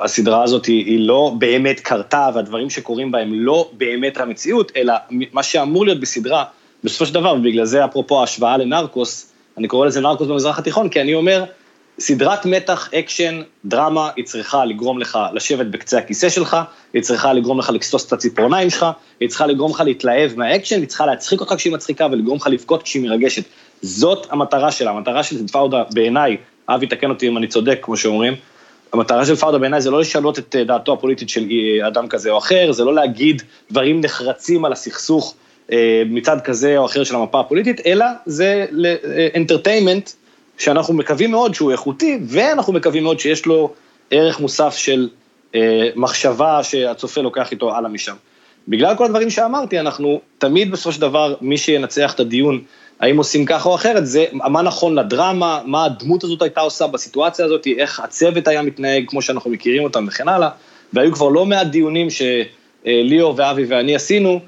הסדרה הזאת היא, היא לא באמת קרתה, והדברים שקורים בה הם לא באמת המציאות, אלא מה שאמור להיות בסדרה, בסופו של דבר, ובגלל זה אפרופו ההשוואה לנרקוס, אני קורא לזה נרקוס במזרח התיכון, כי אני אומר, סדרת מתח, אקשן, דרמה, היא צריכה לגרום לך לשבת בקצה הכיסא שלך, היא צריכה לגרום לך לכסוס את הציפורניים שלך, היא צריכה לגרום לך להתלהב מהאקשן, היא צריכה להצחיק אותך כשהיא מצחיקה ולגרום לך לבכות כשהיא מרגשת. זאת המטרה שלה, המטרה של פאודה בעיניי, אבי תקן אותי אם אני צודק, כמו שאומרים, המטרה של פאודה בעיניי זה לא לשנות את אה, דעתו הפוליטית של אה, אדם כזה או אחר, זה לא להגיד דברים נחרצים על הסכסוך אה, מצד כזה או אחר של המפה הפוליטית, אלא זה ל entertainment שאנחנו מקווים מאוד שהוא איכותי, ואנחנו מקווים מאוד שיש לו ערך מוסף של אה, מחשבה שהצופה לוקח איתו הלאה משם. בגלל כל הדברים שאמרתי, אנחנו תמיד בסופו של דבר, מי שינצח את הדיון, האם עושים ככה או אחרת, זה מה נכון לדרמה, מה הדמות הזאת הייתה עושה בסיטואציה הזאת, איך הצוות היה מתנהג כמו שאנחנו מכירים אותם וכן הלאה, והיו כבר לא מעט דיונים שליאור ואבי ואני עשינו,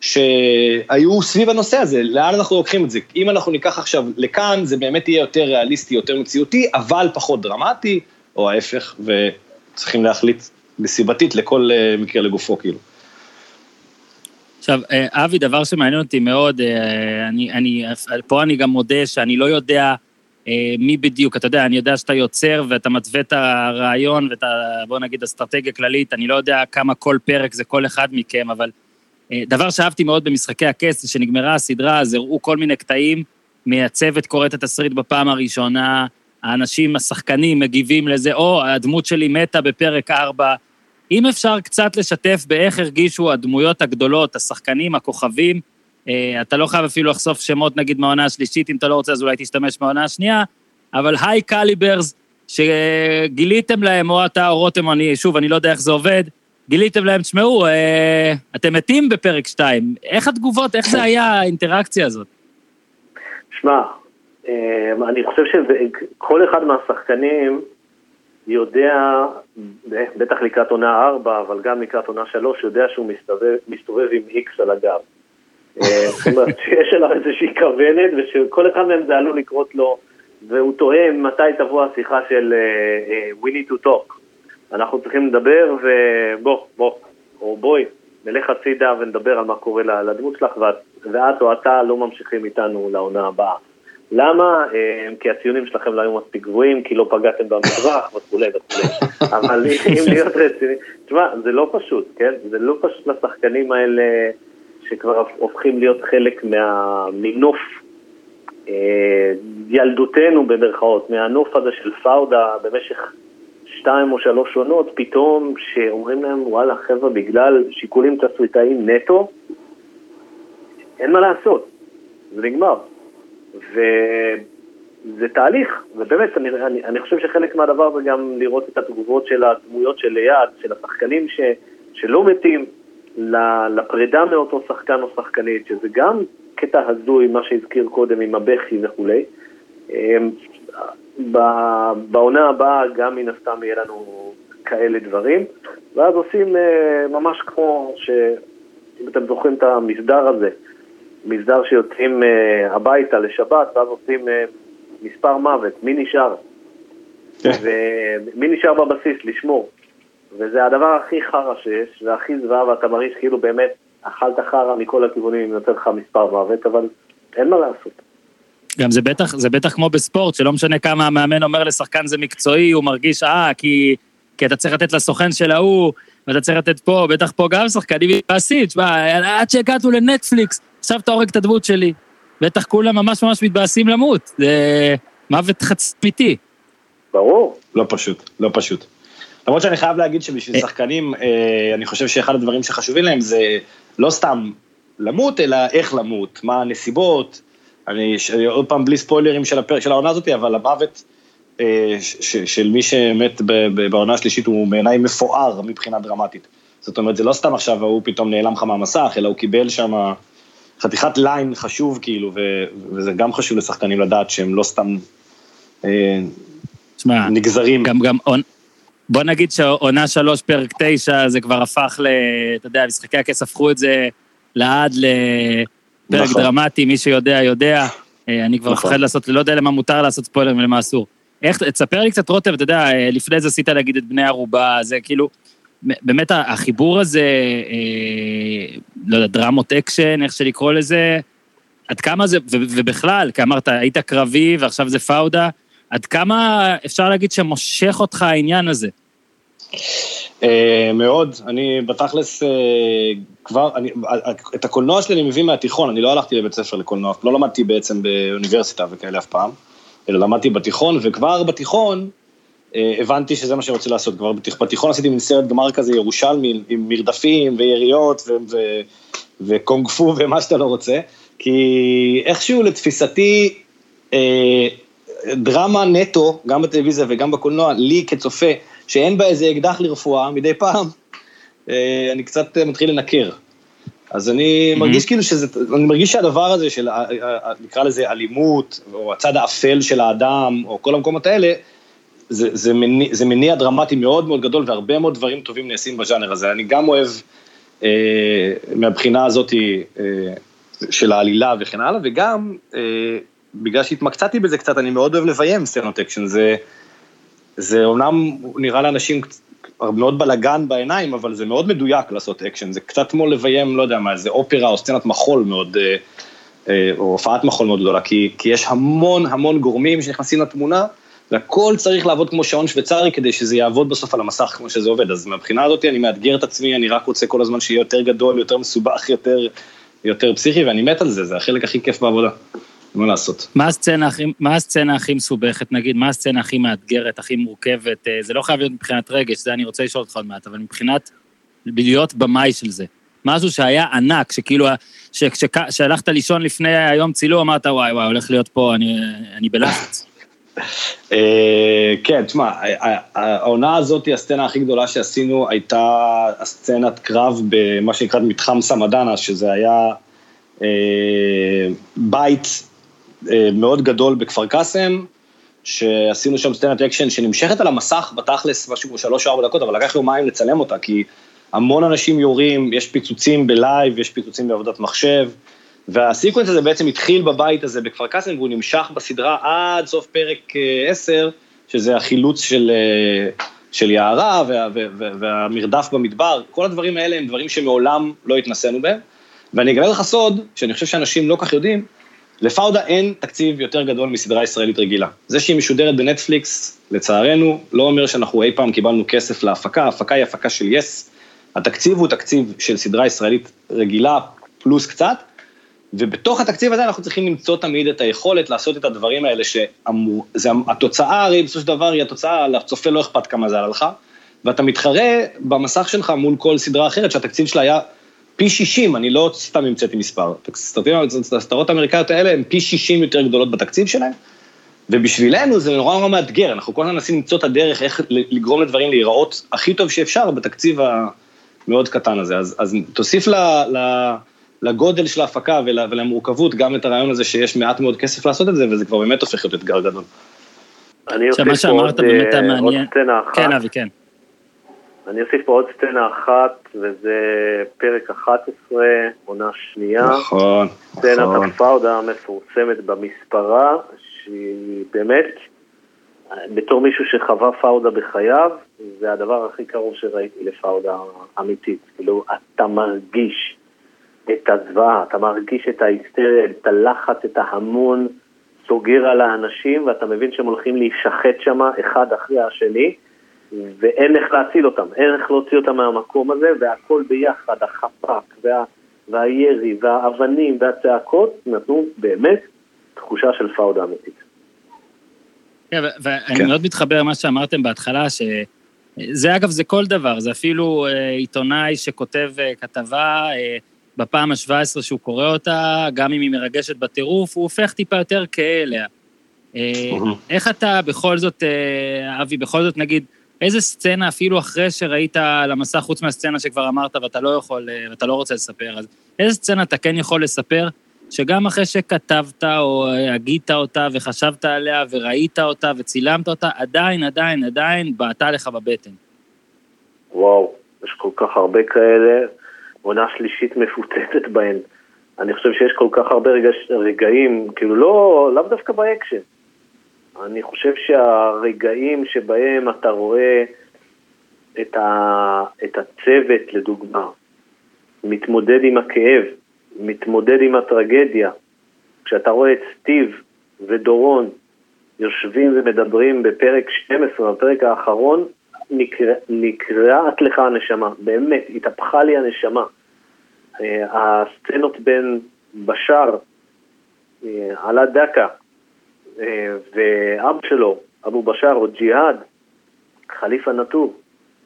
שהיו סביב הנושא הזה, לאן אנחנו לוקחים את זה? אם אנחנו ניקח עכשיו לכאן, זה באמת יהיה יותר ריאליסטי, יותר מציאותי, אבל פחות דרמטי, או ההפך, וצריכים להחליט נסיבתית לכל אה, מקרה לגופו, כאילו. עכשיו, אה, אבי, דבר שמעניין אותי מאוד, אה, אני, אני, פה אני גם מודה שאני לא יודע מי בדיוק, אתה יודע, אני יודע שאתה יוצר ואתה מתווה את הרעיון ואת. בוא נגיד, אסטרטגיה כללית, אני לא יודע כמה כל פרק זה כל אחד מכם, אבל דבר שאהבתי מאוד במשחקי הכס, שנגמרה הסדרה, אז הראו כל מיני קטעים מהצוות קורא את התסריט בפעם הראשונה, האנשים, השחקנים, מגיבים לזה, או הדמות שלי מתה בפרק 4. אם אפשר קצת לשתף באיך הרגישו הדמויות הגדולות, השחקנים, הכוכבים, אה, אתה לא חייב אפילו לחשוף שמות, נגיד, מהעונה השלישית, אם אתה לא רוצה, אז אולי תשתמש מהעונה השנייה, אבל היי קליברס, שגיליתם להם, או אתה או רותם, אני, שוב, אני לא יודע איך זה עובד, גיליתם להם, תשמעו, אה, אתם מתים בפרק 2. איך התגובות, איך זה היה האינטראקציה הזאת? שמע, אה, אני חושב שכל אחד מהשחקנים יודע, בטח לקראת עונה 4, אבל גם לקראת עונה 3, יודע שהוא מסתובב, מסתובב עם איקס על הגב. אה, זאת אומרת, שיש עליו איזושהי כוונת, ושכל אחד מהם זה עלול לקרות לו, והוא תוהה מתי תבוא השיחה של uh, We need to talk. אנחנו צריכים לדבר, ובוא, בוא, או בואי, נלך הצידה ונדבר על מה קורה לדמות שלך, ואת, ואת או אתה לא ממשיכים איתנו לעונה הבאה. למה? אה, כי הציונים שלכם לא היו מספיק גבוהים, כי לא פגעתם במזרח וכולי וכולי. אבל אם להיות רציני, תשמע, זה לא פשוט, כן? זה לא פשוט לשחקנים האלה שכבר הופכים להיות חלק מהמינוף אה, ילדותנו במרכאות, מהנוף הזה של פאודה במשך שתיים או שלוש עונות, פתאום שאומרים להם, וואלה, חבר'ה, בגלל שיקולים תסריטאיים נטו, אין מה לעשות, זה נגמר. וזה תהליך, ובאמת, אני, אני, אני חושב שחלק מהדבר זה גם לראות את התגובות של הדמויות של ליד, של השחקנים ש, שלא מתים לפרידה מאותו שחקן או שחקנית, שזה גם קטע הזוי, מה שהזכיר קודם עם הבכי וכולי. בעונה הבאה גם מן הסתם יהיה לנו כאלה דברים, ואז עושים אה, ממש כמו ש... אם אתם זוכרים את המסדר הזה, מסדר שיוצאים uh, הביתה לשבת, ואז עושים uh, מספר מוות, מי נשאר? כן. ומי נשאר בבסיס לשמור? וזה הדבר הכי חרא שיש, והכי זוועה, ואתה מרגיש כאילו באמת אכלת חרא מכל הכיוונים אם יוצא לך מספר מוות, אבל אין מה לעשות. גם זה בטח, זה בטח כמו בספורט, שלא משנה כמה המאמן אומר לשחקן זה מקצועי, הוא מרגיש, אה, כי, כי אתה צריך לתת לסוכן של ההוא, ואתה צריך לתת פה, בטח פה גם שחקנים מתבאסים, תשמע, עד שהגענו לנטפליקס, עכשיו אתה הורג את הדמות שלי. בטח כולם ממש ממש מתבאסים למות, זה מוות חצפיתי. ברור. לא פשוט, לא פשוט. למרות שאני חייב להגיד שבשביל אה. שחקנים, אה, אני חושב שאחד הדברים שחשובים להם זה לא סתם למות, אלא איך למות, מה הנסיבות. אני עוד פעם בלי ספוילרים של, הפר, של העונה הזאת, אבל המוות אה, ש, של מי שמת בעונה השלישית הוא בעיניי מפואר מבחינה דרמטית. זאת אומרת, זה לא סתם עכשיו ההוא פתאום נעלם לך מהמסך, אלא הוא קיבל שם חתיכת ליין חשוב, כאילו, ו, וזה גם חשוב לשחקנים לדעת שהם לא סתם אה, שמה, נגזרים. גם, גם, בוא נגיד שעונה שלוש, פרק תשע, זה כבר הפך ל... אתה יודע, משחקי הכס הפכו את זה לעד לפרק נכון. דרמטי, מי שיודע, יודע. אה, אני כבר נכון. מפחד לעשות, לא יודע למה מותר לעשות ספוילרים ולמה אסור. איך, תספר לי קצת, רותם, אתה יודע, אה, לפני זה עשית להגיד את בני ערובה, זה כאילו, באמת החיבור הזה, אה, לא יודע, דרמות אקשן, איך שלא נקרא לזה, עד כמה זה, ובכלל, כי אמרת, היית קרבי ועכשיו זה פאודה, עד כמה אפשר להגיד שמושך אותך העניין הזה? Uh, מאוד, אני בתכלס uh, כבר, אני, את הקולנוע שלי אני מביא מהתיכון, אני לא הלכתי לבית ספר לקולנוע, לא למדתי בעצם באוניברסיטה וכאלה אף פעם, אלא למדתי בתיכון, וכבר בתיכון uh, הבנתי שזה מה שאני רוצה לעשות, כבר בתיכון, עשיתי מין סרט גמר כזה ירושלמי, עם מרדפים ויריות וקונג פו ומה שאתה לא רוצה, כי איכשהו לתפיסתי, uh, דרמה נטו, גם בטלוויזיה וגם בקולנוע, לי כצופה, שאין בה איזה אקדח לרפואה, מדי פעם, אה, אני קצת מתחיל לנקר. אז אני mm-hmm. מרגיש כאילו שזה, אני מרגיש שהדבר הזה של, אה, אה, נקרא לזה אלימות, או הצד האפל של האדם, או כל המקומות האלה, זה, זה, מניע, זה מניע דרמטי מאוד מאוד גדול, והרבה מאוד דברים טובים נעשים בז'אנר הזה. אני גם אוהב, אה, מהבחינה הזאת אה, של העלילה וכן הלאה, וגם אה, בגלל שהתמקצעתי בזה קצת, אני מאוד אוהב לביים סצנות אקשן, זה, זה אומנם נראה לאנשים מאוד בלאגן בעיניים, אבל זה מאוד מדויק לעשות אקשן, זה קצת כמו לביים, לא יודע מה, איזה אופרה או סצנת מחול מאוד, אה, אה, או הופעת מחול מאוד גדולה, כי, כי יש המון המון גורמים שנכנסים לתמונה, והכל צריך לעבוד כמו שעון שוויצרי כדי שזה יעבוד בסוף על המסך כמו שזה עובד, אז מהבחינה הזאת אני מאתגר את עצמי, אני רק רוצה כל הזמן שיהיה יותר גדול, יותר מסובך, יותר, יותר פסיכי, ואני מת על זה, זה החלק הכי כיף בעבודה. מה לעשות. מה הסצנה הכי, מה הסצנה הכי מסובכת, נגיד, מה הסצנה הכי מאתגרת, הכי מורכבת? אה, זה לא חייב להיות מבחינת רגש, זה אני רוצה לשאול אותך עוד מעט, אבל מבחינת להיות במאי של זה. משהו שהיה ענק, שכאילו, כשהלכת לישון לפני היום צילום, אמרת, וואי, וואי, הולך להיות פה, אני, אני בלחץ. אה, כן, תשמע, העונה הזאת, הסצנה הכי גדולה שעשינו, הייתה הסצנת קרב במה שנקרא מתחם סמדנה, שזה היה אה, בית מאוד גדול בכפר קאסם, שעשינו שם סצנת אקשן שנמשכת על המסך בתכלס משהו כמו שלוש-ארבע דקות, אבל לקח יומיים לצלם אותה, כי המון אנשים יורים, יש פיצוצים ב live, יש פיצוצים בעבודת מחשב, וה sequence הזה בעצם התחיל בבית הזה בכפר קאסם, והוא נמשך בסדרה עד סוף פרק 10, אה, שזה החילוץ של, אה, של יערה וה, וה, והמרדף במדבר, כל הדברים האלה הם דברים שמעולם לא התנסינו בהם. ואני אגלה לך סוד, שאני חושב שאנשים לא כך יודעים, לפאודה אין תקציב יותר גדול מסדרה ישראלית רגילה. זה שהיא משודרת בנטפליקס, לצערנו, לא אומר שאנחנו אי פעם קיבלנו כסף להפקה, ההפקה היא הפקה של יס. התקציב הוא תקציב של סדרה ישראלית רגילה, פלוס קצת, ובתוך התקציב הזה אנחנו צריכים למצוא תמיד את היכולת לעשות את הדברים האלה, שהתוצאה הרי בסופו של דבר היא התוצאה, לצופה לא אכפת כמה זה עלה לך, ואתה מתחרה במסך שלך מול כל סדרה אחרת שהתקציב שלה היה פי 60, אני לא סתם המצאתי מספר. הסדרות האמריקאיות האלה הן פי 60 יותר גדולות בתקציב שלהן, ובשבילנו זה נורא נורא מאתגר, אנחנו כל הזמן מנסים למצוא את הדרך איך לגרום לדברים להיראות הכי טוב שאפשר בתקציב המאוד קטן הזה. אז, אז תוסיף ל, ל, לגודל של ההפקה ול, ולמורכבות גם את הרעיון הזה שיש מעט מאוד כסף לעשות את זה, וזה כבר באמת הופך להיות אתגר גדול. אני אוסיף עוד, אה, עוד סצנה אחת. כן, אבי, כן. אני אוסיף פה עוד סצנה אחת, וזה פרק 11, עונה שנייה. נכון, נכון. סצנת הפאודה המפורסמת במספרה, שהיא באמת, בתור מישהו שחווה פאודה בחייו, זה הדבר הכי קרוב שראיתי לפאודה אמיתית. כאילו, אתה מרגיש את הזוועה, אתה מרגיש את ההיסטריה, את הלחץ, את ההמון, סוגר על האנשים, ואתה מבין שהם הולכים להישחט שם אחד אחרי השני. ואין איך להציל אותם, אין איך להוציא אותם מהמקום הזה, והכל ביחד, החפ"ק וה, והירי והאבנים והצעקות נתנו באמת תחושה של פאודה אמיתית. כן, ואני כן. מאוד מתחבר למה שאמרתם בהתחלה, שזה אגב, זה כל דבר, זה אפילו אה, עיתונאי שכותב אה, כתבה אה, בפעם ה-17 שהוא קורא אותה, גם אם היא מרגשת בטירוף, הוא הופך טיפה יותר כהה אליה. איך אתה בכל זאת, אבי, בכל זאת נגיד, איזה סצנה, אפילו אחרי שראית על המסך, חוץ מהסצנה שכבר אמרת ואתה לא יכול, אה, ואתה לא רוצה לספר, אז איזה סצנה אתה כן יכול לספר, שגם אחרי שכתבת או אה, הגית אותה וחשבת עליה וראית אותה וצילמת אותה, עדיין, עדיין, עדיין בעטה לך בבטן. וואו, יש כל כך הרבה כאלה, עונה שלישית מפוצצת בהן. אני חושב שיש כל כך הרבה רגע, רגעים, כאילו לא, לאו דווקא באקשן. אני חושב שהרגעים שבהם אתה רואה את, ה, את הצוות, לדוגמה, מתמודד עם הכאב, מתמודד עם הטרגדיה, כשאתה רואה את סטיב ודורון יושבים ומדברים בפרק 12, בפרק האחרון, נקרא, נקרעת לך הנשמה, באמת, התהפכה לי הנשמה. אה, הסצנות בין בשאר, אה, עלה דקה, ואבא שלו, אבו בשאר או ג'יהאד, חליפה נטור.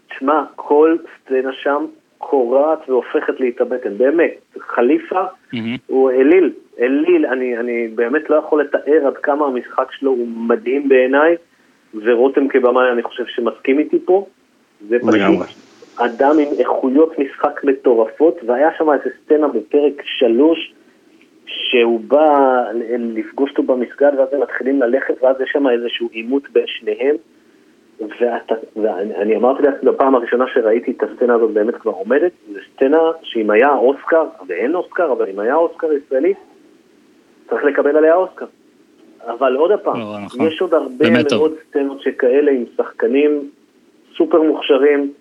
תשמע, כל סצנה שם קורעת והופכת להתאבטן, באמת. חליפה mm-hmm. הוא אליל, אליל, אני, אני באמת לא יכול לתאר עד כמה המשחק שלו הוא מדהים בעיניי, ורותם כבמאי אני חושב שמסכים איתי פה. זה פשוט אדם עם איכויות משחק מטורפות, והיה שם איזה סצנה בפרק שלוש, שהוא בא לפגוש אותו במסגד ואז הם מתחילים ללכת ואז יש שם איזשהו עימות בין שניהם ואתה, ואני אמרתי לעצמי בפעם הראשונה שראיתי את הסצנה הזאת באמת כבר עומדת, זו סצנה שאם היה אוסקר, ואין אוסקר, אבל אם היה אוסקר ישראלי, צריך לקבל עליה אוסקר. אבל עוד פעם, לא, נכון. יש עוד הרבה מאוד סצנות שכאלה עם שחקנים סופר מוכשרים,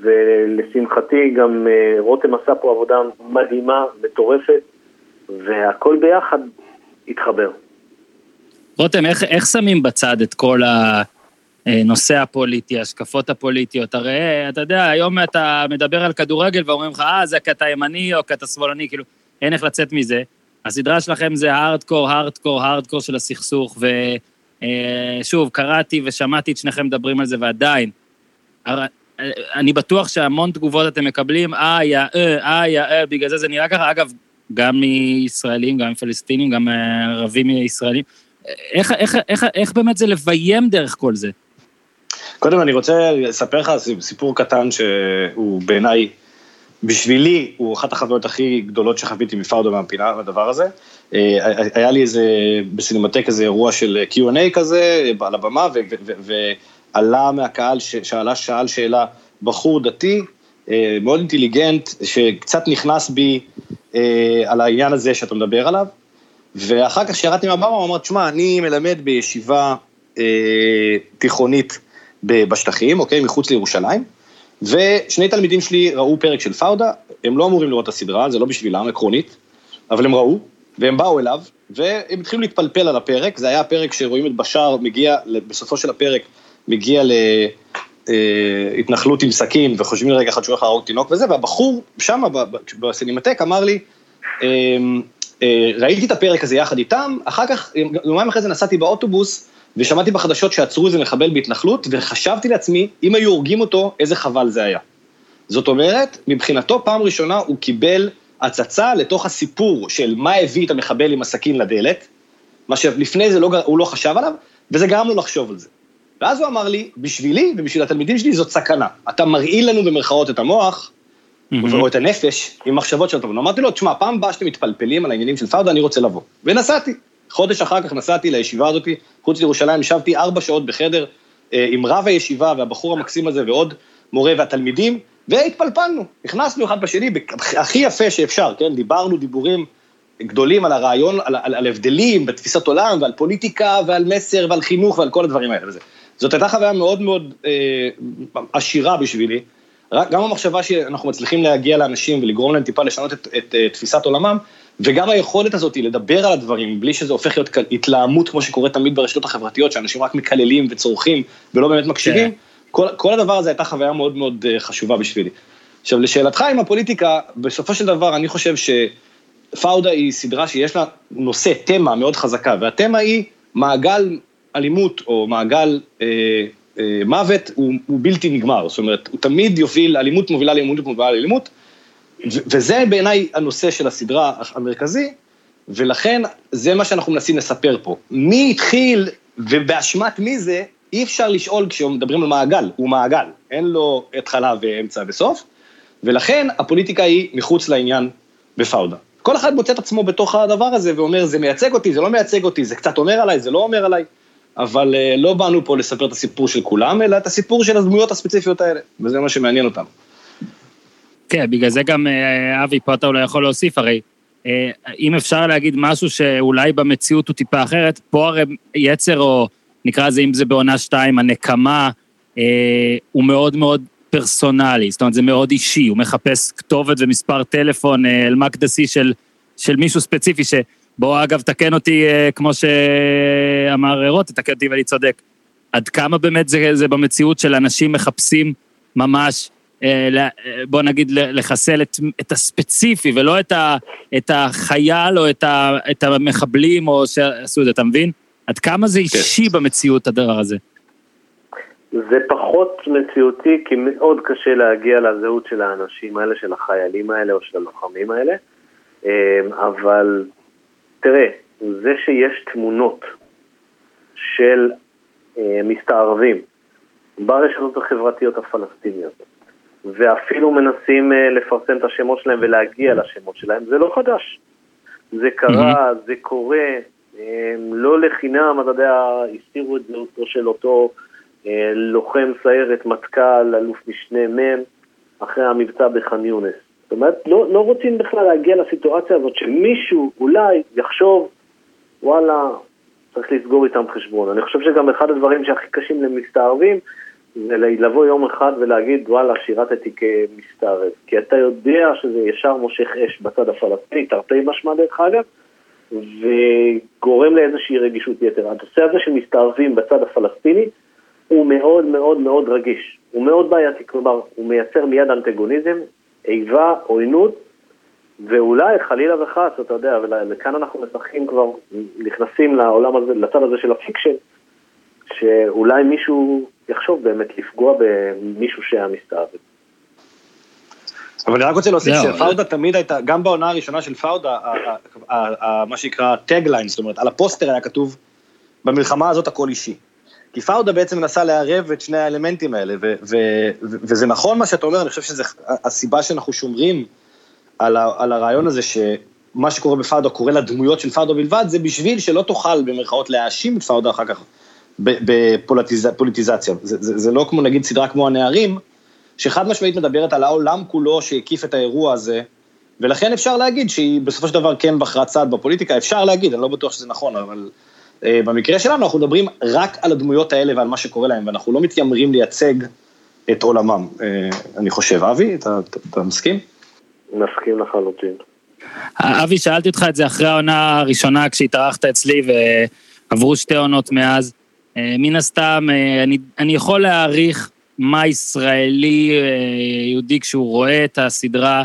ולשמחתי גם אה, רותם עשה פה עבודה מדהימה, מטורפת, והכל ביחד התחבר. רותם, איך, איך שמים בצד את כל הנושא הפוליטי, השקפות הפוליטיות? הרי אתה יודע, היום אתה מדבר על כדורגל ואומרים לך, אה, זה כי אתה ימני או כי אתה שמאלני, כאילו, אין איך לצאת מזה. הסדרה שלכם זה הארדקור, הארדקור, הארדקור של הסכסוך, ושוב, קראתי ושמעתי את שניכם מדברים על זה, ועדיין, אני בטוח שהמון תגובות אתם מקבלים, אה, יא, אה, אה, יא, אה, בגלל זה זה נראה ככה. אגב, גם מישראלים, גם מפלסטינים, גם ערבים מישראלים. איך, איך, איך, איך באמת זה לביים דרך כל זה? קודם אני רוצה לספר לך סיפור קטן שהוא בעיניי, בשבילי, הוא אחת החוויות הכי גדולות שחוויתי מפאודו מהפינה, מהדבר הזה. אה, היה לי איזה, בסינמטק איזה אירוע של Q&A כזה, על הבמה, ועלה מהקהל, שאלה, שאל שאלה, בחור דתי, אה, מאוד אינטליגנט, שקצת נכנס בי אה, על העניין הזה שאתה מדבר עליו, ואחר כך כשירדתי מהבמה, הוא אמר, תשמע, אני מלמד בישיבה תיכונית בשטחים, אוקיי, מחוץ לירושלים, ושני תלמידים שלי ראו פרק של פאודה, הם לא אמורים לראות את הסדרה, זה לא בשבילם, עקרונית, אבל הם ראו, והם באו אליו, והם התחילו להתפלפל על הפרק, זה היה הפרק שרואים את בשאר מגיע, בסופו של הפרק, מגיע להתנחלות עם סכין, וחושבים לרגע אחד שהוא הולך להרוג תינוק וזה, והבחור שם בסינמטק אמר לי, אמ, אה, ראיתי את הפרק הזה יחד איתם, אחר כך, יומיים אחרי זה נסעתי באוטובוס, ושמעתי בחדשות שעצרו איזה מחבל בהתנחלות, וחשבתי לעצמי, אם היו הורגים אותו, איזה חבל זה היה. זאת אומרת, מבחינתו, פעם ראשונה הוא קיבל הצצה לתוך הסיפור של מה הביא את המחבל עם הסכין לדלת, מה שלפני זה לא, הוא לא חשב עליו, וזה גרם לו לחשוב על זה. ואז הוא אמר לי, בשבילי ובשביל התלמידים שלי זאת סכנה. אתה מרעיל לנו במרכאות את המוח, mm-hmm. או את הנפש, עם מחשבות של טוב. אמרתי לו, תשמע, פעם הבאה שאתם מתפלפלים על העניינים של פאודה, אני רוצה לבוא. ונסעתי. חודש אחר כך נסעתי לישיבה הזאת, חוץ לירושלים, ישבתי ארבע שעות בחדר אה, עם רב הישיבה והבחור המקסים הזה ועוד מורה והתלמידים, והתפלפלנו, נכנסנו אחד בשני, הכי יפה שאפשר, כן? דיברנו דיבורים גדולים על הרעיון, על, על, על הבדלים בתפיסת עולם ועל פוליטיקה ועל מסר ועל חינוך ועל כל הדברים האלה וזה. זאת הייתה חוויה מאוד מאוד אה, עשירה בשבילי. גם המחשבה שאנחנו מצליחים להגיע לאנשים ולגרום להם טיפה לשנות את, את, את אה, תפיסת עולמם, וגם היכולת הזאת לדבר על הדברים בלי שזה הופך להיות התלהמות כמו שקורה תמיד ברשתות החברתיות, שאנשים רק מקללים וצורכים ולא באמת מקשיבים, כן. כל, כל הדבר הזה הייתה חוויה מאוד מאוד אה, חשובה בשבילי. עכשיו, לשאלתך עם הפוליטיקה, בסופו של דבר אני חושב שפאודה היא סדרה שיש לה נושא, תמה מאוד חזקה, והתמה היא מעגל אלימות או מעגל אה, אה, מוות הוא, הוא בלתי נגמר, זאת אומרת, הוא תמיד יוביל, אלימות מובילה לאלימות מובילה לאלימות, וזה בעיניי הנושא של הסדרה המרכזי, ולכן זה מה שאנחנו מנסים לספר פה. מי התחיל ובאשמת מי זה, אי אפשר לשאול כשמדברים על מעגל, הוא מעגל, אין לו התחלה ואמצע וסוף, ולכן הפוליטיקה היא מחוץ לעניין בפאודה. כל אחד מוצא את עצמו בתוך הדבר הזה ואומר, זה מייצג אותי, זה לא מייצג אותי, זה קצת אומר עליי, זה לא אומר עליי, אבל אה, לא באנו פה לספר את הסיפור של כולם, אלא את הסיפור של הדמויות הספציפיות האלה, וזה מה שמעניין אותם. כן, בגלל זה גם, אה, אבי, פה אתה אולי יכול להוסיף, הרי אה, אם אפשר להגיד משהו שאולי במציאות הוא טיפה אחרת, פה הרי יצר, או נקרא לזה, אם זה בעונה שתיים, הנקמה, הוא מאוד מאוד פרסונלי, זאת אומרת, זה מאוד אישי, הוא מחפש כתובת ומספר טלפון אל-מקדסי של, של מישהו ספציפי, שבוא, אגב, תקן אותי, כמו שאמר רוט, תקן אותי ואני צודק. עד כמה באמת זה, זה במציאות של אנשים מחפשים ממש אה, בוא נגיד, לחסל את, את הספציפי ולא את, ה, את החייל או את, ה, את המחבלים או שעשו את זה, אתה מבין? עד כמה זה כן. אישי כן. במציאות הדבר הזה? זה פחות מציאותי, כי מאוד קשה להגיע לזהות של האנשים האלה, של החיילים האלה או של הלוחמים האלה, אה, אבל תראה, זה שיש תמונות של אה, מסתערבים ברשתות החברתיות הפלסטיניות, ואפילו מנסים אה, לפרסם את השמות שלהם ולהגיע לשמות שלהם, זה לא חדש. זה קרה, mm-hmm. זה קורה, לא לחינם, אתה יודע, הסתירו את זהותו של אותו אה, לוחם סיירת מטכ"ל, אלוף משנה מ', אחרי המבצע בח'אן יונס. זאת אומרת, לא, לא רוצים בכלל להגיע לסיטואציה הזאת שמישהו אולי יחשוב, וואלה, צריך לסגור איתם חשבון. אני חושב שגם אחד הדברים שהכי קשים למסתערבים, זה לבוא יום אחד ולהגיד, וואלה, שירתתי כמסתערב. כי אתה יודע שזה ישר מושך אש בצד הפלסטיני, תרתי משמע דרך אגב, וגורם לאיזושהי רגישות יתר. הנושא הזה של מסתערבים בצד הפלסטיני הוא מאוד מאוד מאוד רגיש. הוא מאוד בעייתי, כלומר, הוא מייצר מיד אנטגוניזם, איבה, עוינות, ואולי חלילה וחס, אתה יודע, וכאן אנחנו משחקים כבר, נכנסים לעולם הזה, לצד הזה של ה fiction, שאולי מישהו יחשוב באמת לפגוע במישהו שהיה מסתערב. אבל אני רק רוצה להוסיף שפאודה תמיד הייתה, גם בעונה הראשונה של פאודה, מה שנקרא tagline, זאת אומרת, על הפוסטר היה כתוב, במלחמה הזאת הכל אישי. כי פאודה בעצם מנסה לערב את שני האלמנטים האלה, וזה נכון מה שאתה אומר, אני חושב שזו הסיבה שאנחנו שומרים על, על הרעיון הזה, שמה שקורה בפאודה קורה לדמויות של פאודה בלבד, זה בשביל שלא תוכל במרכאות להאשים את פאודה אחר כך בפוליטיזציה. זה, זה, זה לא כמו נגיד סדרה כמו הנערים, שחד משמעית מדברת על העולם כולו שהקיף את האירוע הזה, ולכן אפשר להגיד שהיא בסופו של דבר כן בחרה צעד בפוליטיקה, אפשר להגיד, אני לא בטוח שזה נכון, אבל במקרה שלנו אנחנו מדברים רק על הדמויות האלה ועל מה שקורה להם, ואנחנו לא מתיימרים לייצג את עולמם, uh, אני חושב. אבי, אתה, אתה, אתה מסכים? מסכים לחלוטין. אבי, שאלתי אותך את זה אחרי העונה הראשונה כשהתארחת אצלי ועברו שתי עונות מאז. אה, מן הסתם, אני, אני יכול להעריך מה ישראלי אה, יהודי כשהוא רואה את הסדרה,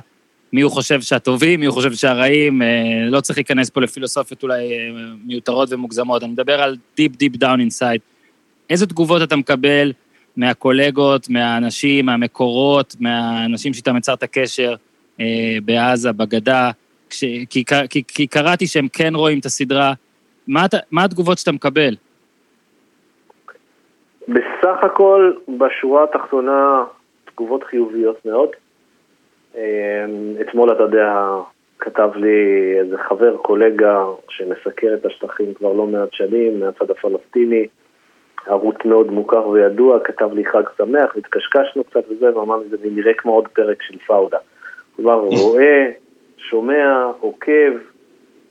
מי הוא חושב שהטובים, מי הוא חושב שהרעים, אה, לא צריך להיכנס פה לפילוסופיות אולי אה, מיותרות ומוגזמות, אני מדבר על deep deep down inside. איזה תגובות אתה מקבל מהקולגות, מהאנשים, מהמקורות, מהאנשים שאיתם יצרת קשר בעזה, בגדה, כש, כי, כי, כי קראתי שהם כן רואים את הסדרה, מה, מה התגובות שאתה מקבל? בסך הכל, בשורה התחתונה, תגובות חיוביות מאוד. אמ, אתמול, אתה יודע, כתב לי איזה חבר, קולגה, שמסקר את השטחים כבר לא מעט שנים, מהצד הפלסטיני, ערוץ מאוד מוכר וידוע, כתב לי חג שמח, התקשקשנו קצת וזה, ואמר לי, זה נראה כמו עוד פרק של פאודה. כלומר, רואה, שומע, עוקב,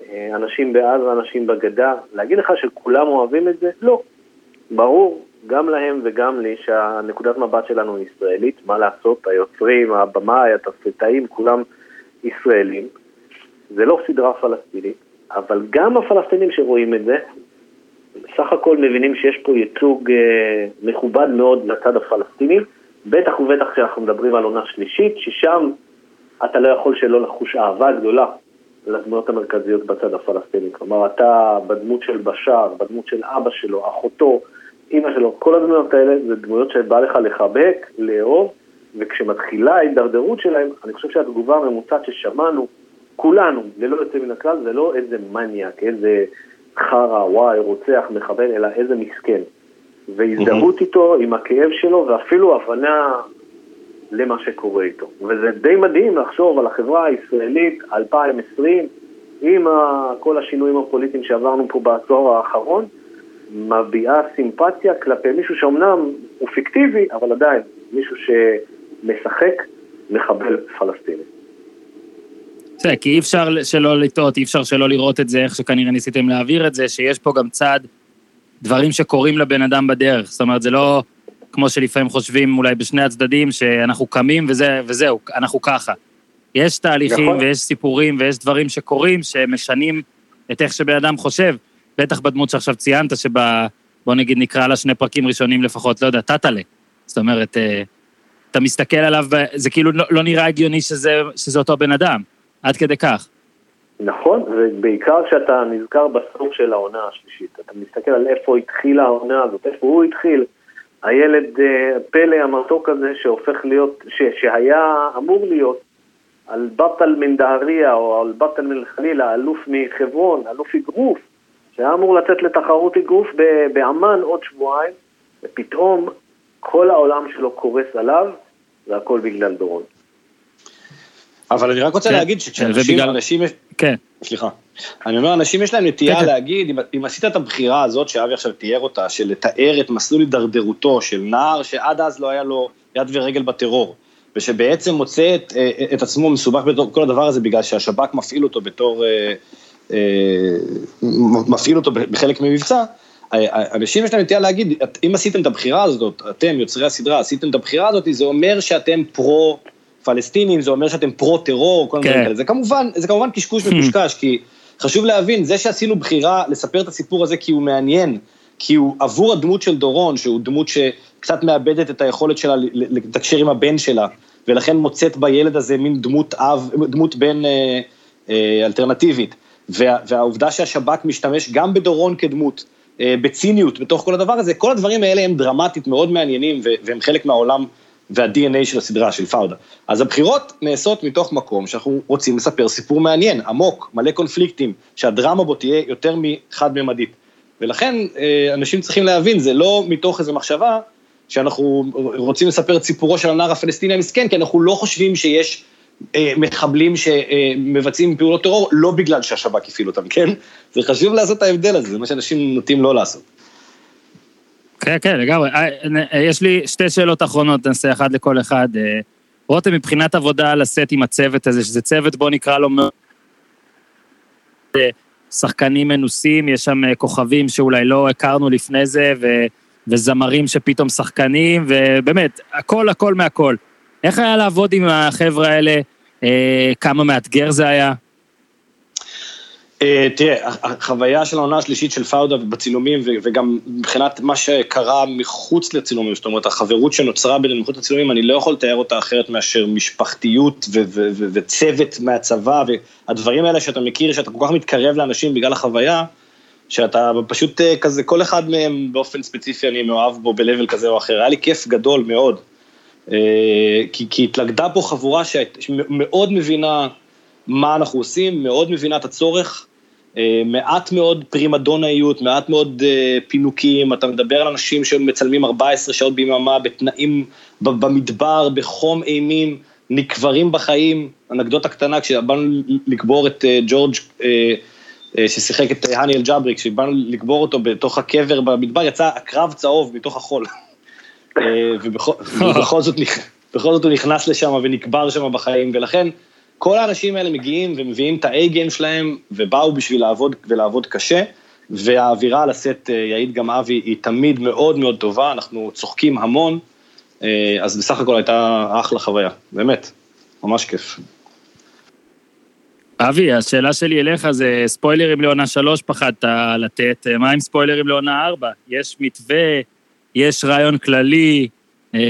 אה, אנשים בעזה, אנשים בגדה. להגיד לך שכולם אוהבים את זה? לא. ברור, גם להם וגם לי שהנקודת מבט שלנו היא ישראלית, מה לעשות, היוצרים, הבמאי, התסריטאים, כולם ישראלים. זה לא סדרה פלסטינית, אבל גם הפלסטינים שרואים את זה, בסך הכל מבינים שיש פה ייצוג אה, מכובד מאוד לצד הפלסטיני, בטח ובטח כשאנחנו מדברים על עונה שלישית, ששם אתה לא יכול שלא לחוש אהבה גדולה לדמויות המרכזיות בצד הפלסטיני. כלומר, אתה בדמות של בשאר, בדמות של אבא שלו, אחותו, אימא שלו, כל הדמויות האלה זה דמויות שבא לך לחבק, לאהוב, וכשמתחילה ההידרדרות שלהם, אני חושב שהתגובה הממוצעת ששמענו, כולנו, ללא יוצא מן הכלל, זה לא איזה מניאק, איזה חרא, וואי, רוצח, מחבל, אלא איזה מסכן. והזדהות איתו, עם הכאב שלו, ואפילו הבנה למה שקורה איתו. וזה די מדהים לחשוב על החברה הישראלית 2020, עם כל השינויים הפוליטיים שעברנו פה בעשור האחרון, מביעה סימפתיה כלפי מישהו שאומנם הוא פיקטיבי, אבל עדיין מישהו שמשחק מחבל פלסטיני. בסדר, כי אי אפשר שלא לטעות, אי אפשר שלא לראות את זה, איך שכנראה ניסיתם להעביר את זה, שיש פה גם צד דברים שקורים לבן אדם בדרך. זאת אומרת, זה לא כמו שלפעמים חושבים אולי בשני הצדדים, שאנחנו קמים וזה, וזהו, אנחנו ככה. יש תהליכים נכון. ויש סיפורים ויש דברים שקורים שמשנים את איך שבן אדם חושב. בטח בדמות שעכשיו ציינת, שבה, בוא נגיד נקרא לה שני פרקים ראשונים לפחות, לא יודע, טאטאלה. זאת אומרת, אה, אתה מסתכל עליו, זה כאילו לא, לא נראה הגיוני שזה, שזה אותו בן אדם, עד כדי כך. נכון, ובעיקר כשאתה נזכר בסוף של העונה השלישית. אתה מסתכל על איפה התחילה העונה הזאת, איפה הוא התחיל. הילד אה, פלא המתוק הזה שהופך להיות, ש, שהיה אמור להיות על בטל מן דהריה או על בטל מן חלילה, אלוף מחברון, אלוף אגרוף, שהיה אמור לצאת לתחרות אגרוף באמ"ן עוד שבועיים, ופתאום כל העולם שלו קורס עליו, והכל בגלל דורון. אבל אני רק רוצה כן. להגיד שכשאנשים, אנשים, כן. סליחה, אני אומר, אנשים יש להם נטייה כן, כן. להגיד, אם, אם עשית את הבחירה הזאת שאבי עכשיו תיאר אותה, של לתאר את מסלול הידרדרותו של נער שעד אז לא היה לו יד ורגל בטרור, ושבעצם מוצא את, את עצמו מסובך בתור כל הדבר הזה בגלל שהשב"כ מפעיל אותו בתור אה, אה, מפעיל אותו בחלק ממבצע, אנשים יש להם נטייה להגיד, אם עשיתם את הבחירה הזאת, אתם, יוצרי הסדרה, עשיתם את הבחירה הזאת, זה אומר שאתם פרו פלסטינים, זה אומר שאתם פרו טרור, כל מיני כן. כאלה. זה כמובן, זה כמובן קשקוש מקושקש, כי חשוב להבין, זה שעשינו בחירה לספר את הסיפור הזה כי הוא מעניין, כי הוא עבור הדמות של דורון, שהוא דמות שקצת מאבדת את היכולת שלה לתקשר עם הבן שלה, ולכן מוצאת בילד הזה מין דמות אב, דמות בן... אה, אלטרנטיבית, וה, והעובדה שהשב"כ משתמש גם בדורון כדמות, בציניות בתוך כל הדבר הזה, כל הדברים האלה הם דרמטית מאוד מעניינים והם חלק מהעולם וה-DNA של הסדרה, של פאודה. אז הבחירות נעשות מתוך מקום שאנחנו רוצים לספר סיפור מעניין, עמוק, מלא קונפליקטים, שהדרמה בו תהיה יותר מחד-ממדית. ולכן אה, אנשים צריכים להבין, זה לא מתוך איזו מחשבה שאנחנו רוצים לספר את סיפורו של הנער הפלסטיני המסכן, כי אנחנו לא חושבים שיש אה, מחבלים שמבצעים פעולות טרור, לא בגלל שהשב"כ הפעיל אותם, כן? זה חשוב לעשות את ההבדל הזה, זה מה שאנשים נוטים לא לעשות. כן, כן, לגמרי. אה, אה, יש לי שתי שאלות אחרונות, נעשה אחד לכל אחד. אה, רותם, מבחינת עבודה על הסט עם הצוות הזה, שזה צוות, בוא נקרא לו. שחקנים מנוסים, יש שם כוכבים שאולי לא הכרנו לפני זה, ו... וזמרים שפתאום שחקנים, ובאמת, הכל הכל מהכל. איך היה לעבוד עם החבר'ה האלה? כמה מאתגר זה היה? אה, תראה, החוויה של העונה השלישית של פאודה בצילומים, וגם מבחינת מה שקרה מחוץ לצילומים, זאת אומרת, החברות שנוצרה בינינו מחוץ לצילומים, אני לא יכול לתאר אותה אחרת מאשר משפחתיות וצוות מהצבא, והדברים האלה שאתה מכיר, שאתה כל כך מתקרב לאנשים בגלל החוויה, שאתה פשוט אה, כזה, כל אחד מהם באופן ספציפי אני מאוהב בו ב-level כזה או אחר, היה לי כיף גדול מאוד. אה, כי, כי התלכדה פה חבורה שמאוד מבינה מה אנחנו עושים, מאוד מבינה את הצורך, אה, מעט מאוד פרימדונאיות, מעט מאוד אה, פינוקים, אתה מדבר על אנשים שמצלמים 14 שעות ביממה בתנאים במדבר, בחום אימים, נקברים בחיים, אנקדוטה קטנה, כשבאנו לקבור את ג'ורג' ששיחק את האני אל-ג'אברי, כשבאנו לקבור אותו בתוך הקבר במדבר, יצא עקרב צהוב מתוך החול. ובכל זאת, זאת הוא נכנס לשם ונקבר שם בחיים, ולכן כל האנשים האלה מגיעים ומביאים את ה-A-game שלהם, ובאו בשביל לעבוד ולעבוד קשה, והאווירה על הסט, אה, יעיד גם אבי, היא תמיד מאוד מאוד טובה, אנחנו צוחקים המון, אה, אז בסך הכל הייתה אחלה חוויה, באמת, ממש כיף. אבי, השאלה שלי אליך זה ספוילרים לעונה שלוש פחדת לתת, מה עם ספוילרים לעונה ארבע? יש מתווה, יש רעיון כללי, אה,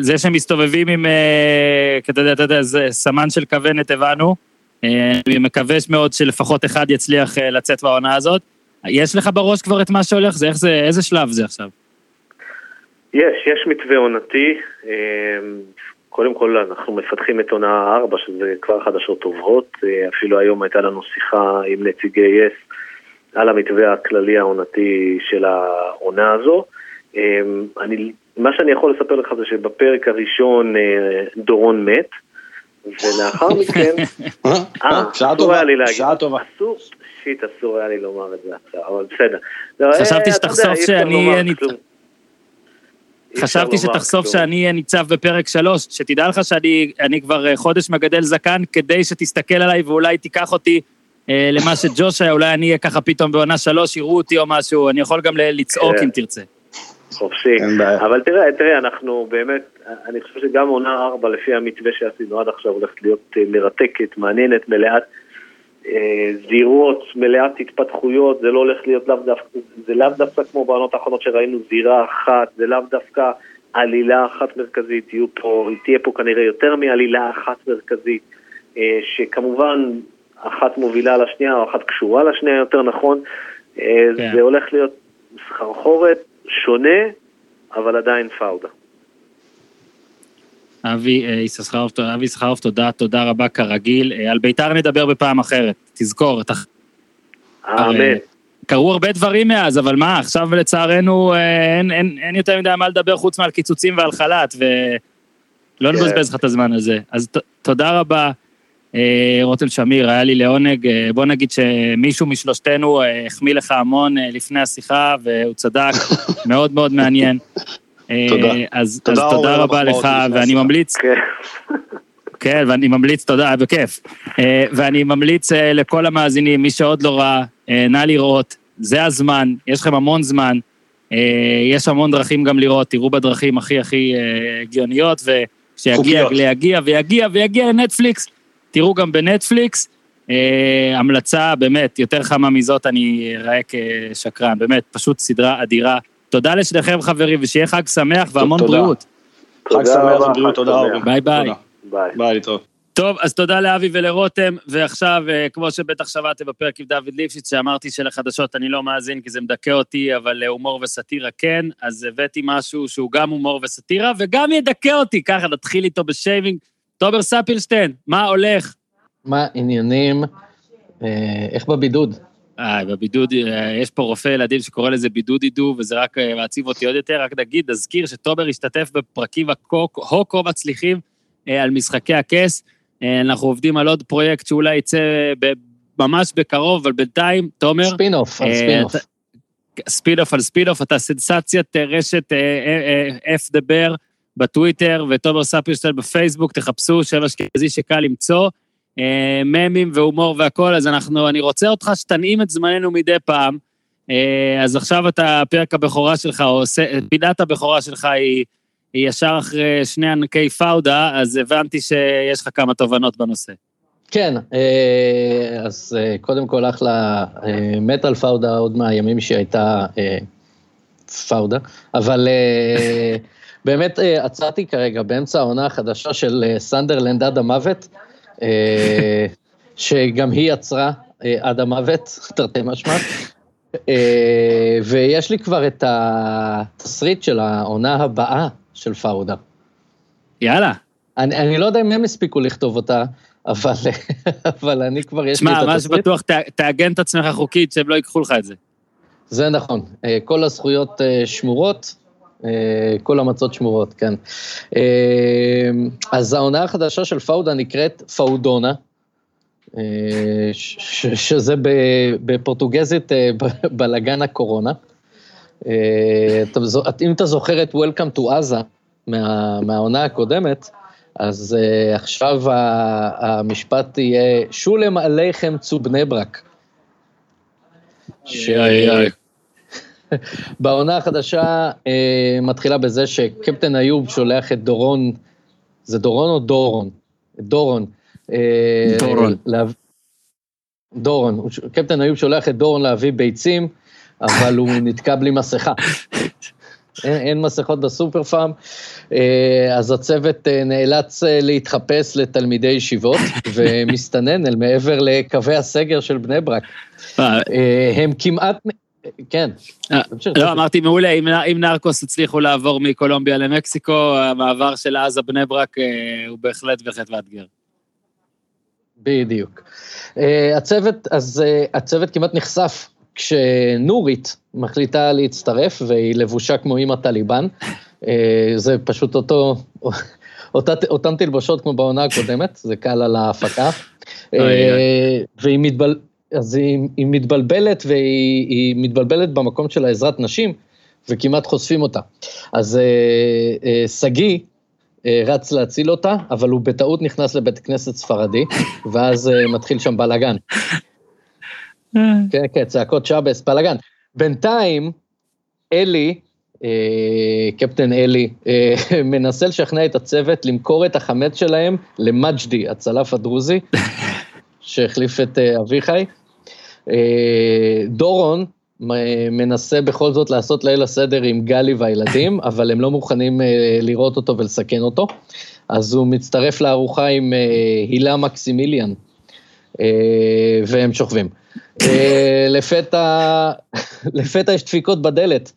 זה שהם מסתובבים עם, אה, אתה יודע, אתה יודע, זה סמן של כוונת הבנו. אה, אני מקווה מאוד שלפחות אחד יצליח לצאת בעונה הזאת. יש לך בראש כבר את מה שהולך? זה איך זה, איזה שלב זה עכשיו? יש, יש מתווה עונתי. קודם כל אנחנו מפתחים את עונה 4, שזה כבר חדשות טובות. אפילו היום הייתה לנו שיחה עם נציגי יס על המתווה הכללי העונתי של העונה הזו. אני מה שאני יכול לספר לך זה שבפרק הראשון אה, דורון מת, ולאחר מכן... אה, אה, שעה טובה, שעה טובה. אסור, שיט, אסור היה לי לומר את זה עכשיו, אבל בסדר. לא, חשבתי שתחשוף שאני אהיה ניצב. חשבתי שתחשוף שאני אהיה ניצב בפרק שלוש, שתדע לך שאני כבר חודש מגדל זקן כדי שתסתכל עליי ואולי תיקח אותי למה שג'וש היה, אולי אני אהיה ככה פתאום בעונה שלוש, יראו אותי או משהו, אני יכול גם לצעוק אם תרצה. חופשי. אבל תראה, תראה, אנחנו באמת, אני חושב שגם עונה ארבע, לפי המתווה שעשינו עד עכשיו, הולכת להיות אה, מרתקת, מעניינת, מלאת אה, זירות, מלאת התפתחויות, זה לא הולך להיות לאו דווקא, זה לאו דווקא כמו בעונות האחרונות שראינו זירה אחת, זה לאו דווקא עלילה אחת מרכזית, פה, תהיה פה כנראה יותר מעלילה אחת מרכזית, אה, שכמובן אחת מובילה לשנייה או אחת קשורה לשנייה יותר נכון, כן. זה הולך להיות סחרחורת שונה, אבל עדיין פאודה. אבי אה, יששכרוף, אבי יששכרוף, תודה, תודה רבה כרגיל. אה, על בית"ר נדבר בפעם אחרת, תזכור. אתה... אמן. אה, קרו הרבה דברים מאז, אבל מה, עכשיו לצערנו אין, אין, אין יותר מדי מה לדבר חוץ מעל קיצוצים ועל חל"ת, ולא כן. נבזבז לך את הזמן הזה. אז ת, תודה רבה. אה, רותם שמיר, היה לי לעונג. אה, בוא נגיד שמישהו משלושתנו אה, החמיא לך המון לפני השיחה, והוא צדק, מאוד מאוד מעניין. תודה. אז תודה, אז תודה רבה לך, ואני ממליץ... כן. כן, ואני ממליץ, תודה, בכיף. ואני ממליץ לכל המאזינים, מי שעוד לא ראה, נא לראות, זה הזמן, יש לכם המון זמן, יש המון דרכים גם לראות, תראו בדרכים הכי הכי הגיוניות, וכשיגיע, ויגיע ויגיע ויגיע לנטפליקס, תראו גם בנטפליקס, אה, המלצה באמת, יותר חמה מזאת אני אראה כשקרן, באמת, פשוט סדרה אדירה. תודה לשניכם חברים, ושיהיה חג שמח והמון תודה. בריאות. חג שמח ובריאות, תודה רבה. ביי ביי. ביי, להתראות. טוב, אז תודה לאבי ולרותם, ועכשיו, אה, כמו שבטח שמעתם בפרק עם דוד ליפשיץ, שאמרתי שלחדשות אני לא מאזין כי זה מדכא אותי, אבל הומור וסאטירה כן, אז הבאתי משהו שהוא גם הומור וסאטירה, וגם ידכא אותי, ככה נתחיל איתו בשיימינג. תומר ספילשטיין, מה הולך? מה עניינים? אה, איך בבידוד? אה, בבידוד, אה, יש פה רופא ילדים שקורא לזה בידוד עידו, וזה רק אה, מעציב אותי עוד יותר. רק נגיד, נזכיר שתומר השתתף בפרקים הכה מצליחים על משחקי הכס. אנחנו עובדים על עוד פרויקט שאולי יצא ממש בקרוב, אבל בינתיים, תומר... ספינוף, על ספינוף. ספינוף על ספינוף, אתה סנסציית רשת אף דבר בטוויטר, ותומר ספילשטיין בפייסבוק, תחפשו שם אשכנזי שקל למצוא. אה, ממים והומור והכול, אז אנחנו, אני רוצה אותך שתנעים את זמננו מדי פעם. אה, אז עכשיו אתה, פרק הבכורה שלך, או פינת הבכורה שלך היא, היא ישר אחרי שני ענקי פאודה, אז הבנתי שיש לך כמה תובנות בנושא. כן, אה, אז קודם כל אחלה, מת על פאודה עוד מהימים שהייתה פאודה, אבל באמת עצרתי כרגע באמצע העונה החדשה של סנדרלנד עד המוות. אה, שגם היא יצרה אה, עד המוות, תרתי משמע. אה, ויש לי כבר את התסריט של העונה הבאה של פאודה. יאללה. אני, אני לא יודע אם הם הספיקו לכתוב אותה, אבל, אבל אני כבר, יש לי את התסריט. שמע, מה שבטוח, תעגן את עצמך חוקית, שהם לא ייקחו לך את זה. זה נכון. כל הזכויות שמורות, אה, כל המצות שמורות, כן. אה, אז העונה החדשה של פאודה נקראת פאודונה, אה, שזה בפורטוגזית בלאגן הקורונה. אם אתה זוכר את Welcome to Aza מהעונה הקודמת, אז עכשיו המשפט יהיה שולם עליכם צו בני ברק. בעונה החדשה אה, מתחילה בזה שקפטן איוב שולח את דורון, זה דורון או דורון? דורון. אה, דורון. לה... דורון, קפטן איוב שולח את דורון להביא ביצים, אבל הוא נתקע בלי מסכה. אין, אין מסכות בסופר פארם, אה, אז הצוות אה, נאלץ אה, להתחפש לתלמידי ישיבות ומסתנן אל מעבר לקווי הסגר של בני ברק. הם כמעט, כן. אה, לא, אמרתי מעולה, אם נרקוס הצליחו לעבור מקולומביה למקסיקו, המעבר של עזה בני ברק אה, הוא בהחלט בהחלט מאתגר. בדיוק. אה, הצוות, אז הצוות כמעט נחשף כשנורית מחליטה להצטרף, והיא לבושה כמו אימא טליבן. זה פשוט אותו, אותה, אותן תלבושות כמו בעונה הקודמת, זה קל על ההפקה. והיא מתבל... אז היא, היא מתבלבלת והיא מתבלבלת במקום של העזרת נשים, וכמעט חושפים אותה. אז שגיא אה, אה, אה, רץ להציל אותה, אבל הוא בטעות נכנס לבית כנסת ספרדי, ואז אה, מתחיל שם בלאגן. כן, כן, צעקות שבס, בלאגן. בינתיים, אלי, אה, קפטן אלי, אה, מנסה לשכנע את הצוות למכור את החמץ שלהם למג'די, הצלף הדרוזי, שהחליף את אה, אביחי. אה, דורון מנסה בכל זאת לעשות ליל הסדר עם גלי והילדים, אבל הם לא מוכנים אה, לראות אותו ולסכן אותו. אז הוא מצטרף לארוחה עם אה, הילה מקסימיליאן, והם שוכבים. לפתע, לפתע יש דפיקות בדלת.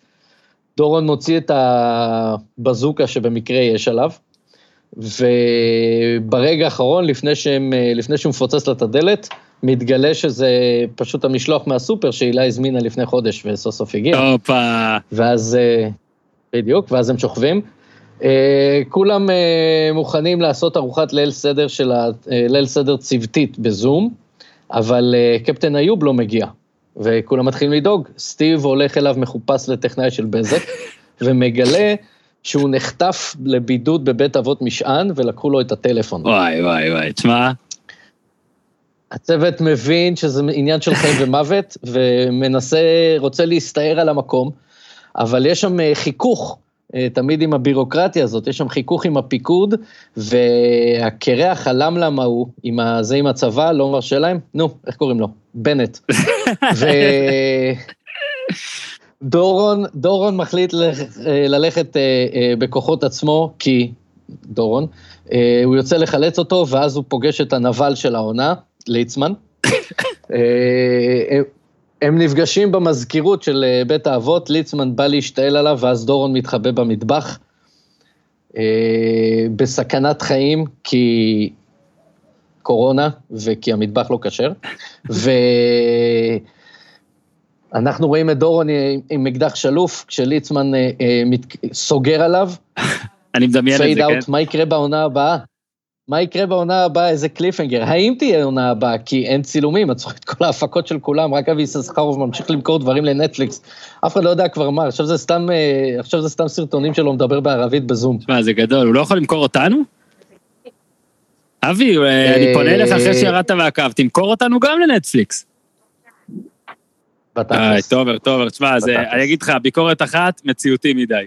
דורון מוציא את הבזוקה שבמקרה יש עליו, וברגע האחרון, לפני, שהם, לפני שהוא מפוצץ לה את הדלת, מתגלה שזה פשוט המשלוח מהסופר שהילה הזמינה לפני חודש וסוף סוף הגיע. הופה. ואז, אה, בדיוק, ואז הם שוכבים. אה, כולם אה, מוכנים לעשות ארוחת ליל סדר של ה... ליל סדר צוותית בזום, אבל קפטן איוב לא מגיע, וכולם מתחילים לדאוג. סטיב הולך אליו מחופש לטכנאי של בזק, ומגלה שהוא נחטף לבידוד בבית אבות משען, ולקחו לו את הטלפון. וואי, וואי, וואי, תשמע, הצוות מבין שזה עניין של חיים ומוות, ומנסה, רוצה להסתער על המקום, אבל יש שם אה, חיכוך, אה, תמיד עם הבירוקרטיה הזאת, יש שם חיכוך עם הפיקוד, והקרח הלמלם ההוא, עם זה עם הצבא, לא מרשה להם, נו, איך קוראים לו? בנט. ו... דורון, דורון מחליט אה, ללכת בכוחות עצמו, כי דורון. אה, הוא יוצא לחלץ אותו, ואז הוא פוגש את הנבל של העונה, ליצמן. אה, הם נפגשים במזכירות של אה, בית האבות, ליצמן בא להשתעל עליו, ואז דורון מתחבא במטבח. בסכנת חיים, כי קורונה, וכי המטבח לא כשר. ואנחנו רואים את דורון עם אקדח שלוף, כשליצמן סוגר עליו. אני מדמיין את זה, כן? מה יקרה בעונה הבאה? מה יקרה בעונה הבאה, איזה קליפנגר? האם תהיה עונה הבאה? כי אין צילומים, את זוכרת כל ההפקות של כולם, רק אבי יששכרוב ממשיך למכור דברים לנטפליקס. אף אחד לא יודע כבר מה, עכשיו זה סתם, אה, עכשיו זה סתם סרטונים שלו מדבר בערבית בזום. תשמע, זה גדול, הוא לא יכול למכור אותנו? אבי, אה, אני פונה אליך אחרי שירדת מהקו, תמכור אותנו גם לנטפליקס. בתכלס. טובר, טובר, תשמע, אני אגיד לך, ביקורת אחת, מציאותי מדי.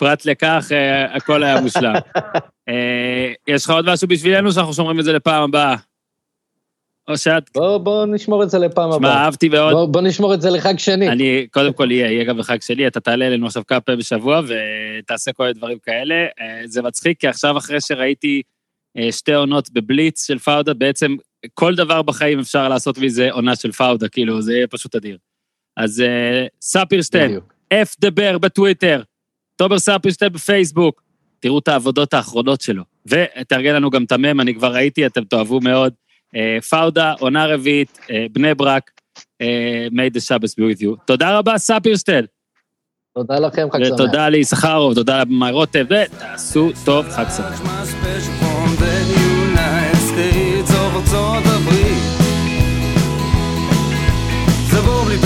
פרט לכך, אה, הכל היה מושלם. אה, יש לך עוד משהו בשבילנו שאנחנו שומרים את זה לפעם הבאה? או שאת... בוא, בוא נשמור את זה לפעם הבאה. שמע, אהבתי מאוד. בוא, בוא נשמור את זה לחג שני. אני, קודם כל יהיה, יהיה גם בחג שלי, אתה תעלה אלינו עכשיו כמה פעמים בשבוע ותעשה כל מיני דברים כאלה. אה, זה מצחיק, כי עכשיו אחרי שראיתי שתי עונות בבליץ של פאודה, בעצם כל דבר בחיים אפשר לעשות מזה עונה של פאודה, כאילו, זה יהיה פשוט אדיר. אז ספירשטיין, אף דבר בטוויטר, תומר ספירשטיין בפייסבוק, תראו את העבודות האחרונות שלו. ותארגן לנו גם את המם, אני כבר ראיתי, אתם תאהבו מאוד. אה, פאודה, עונה רביעית, אה, בני ברק, אה, made the Shabbos be with you. תודה רבה, ספירשטיין. תודה לכם, חג שמח. ותודה לי, ליששכרוב, תודה למאי רוטב, ותעשו טוב, חג שמח. Забомни,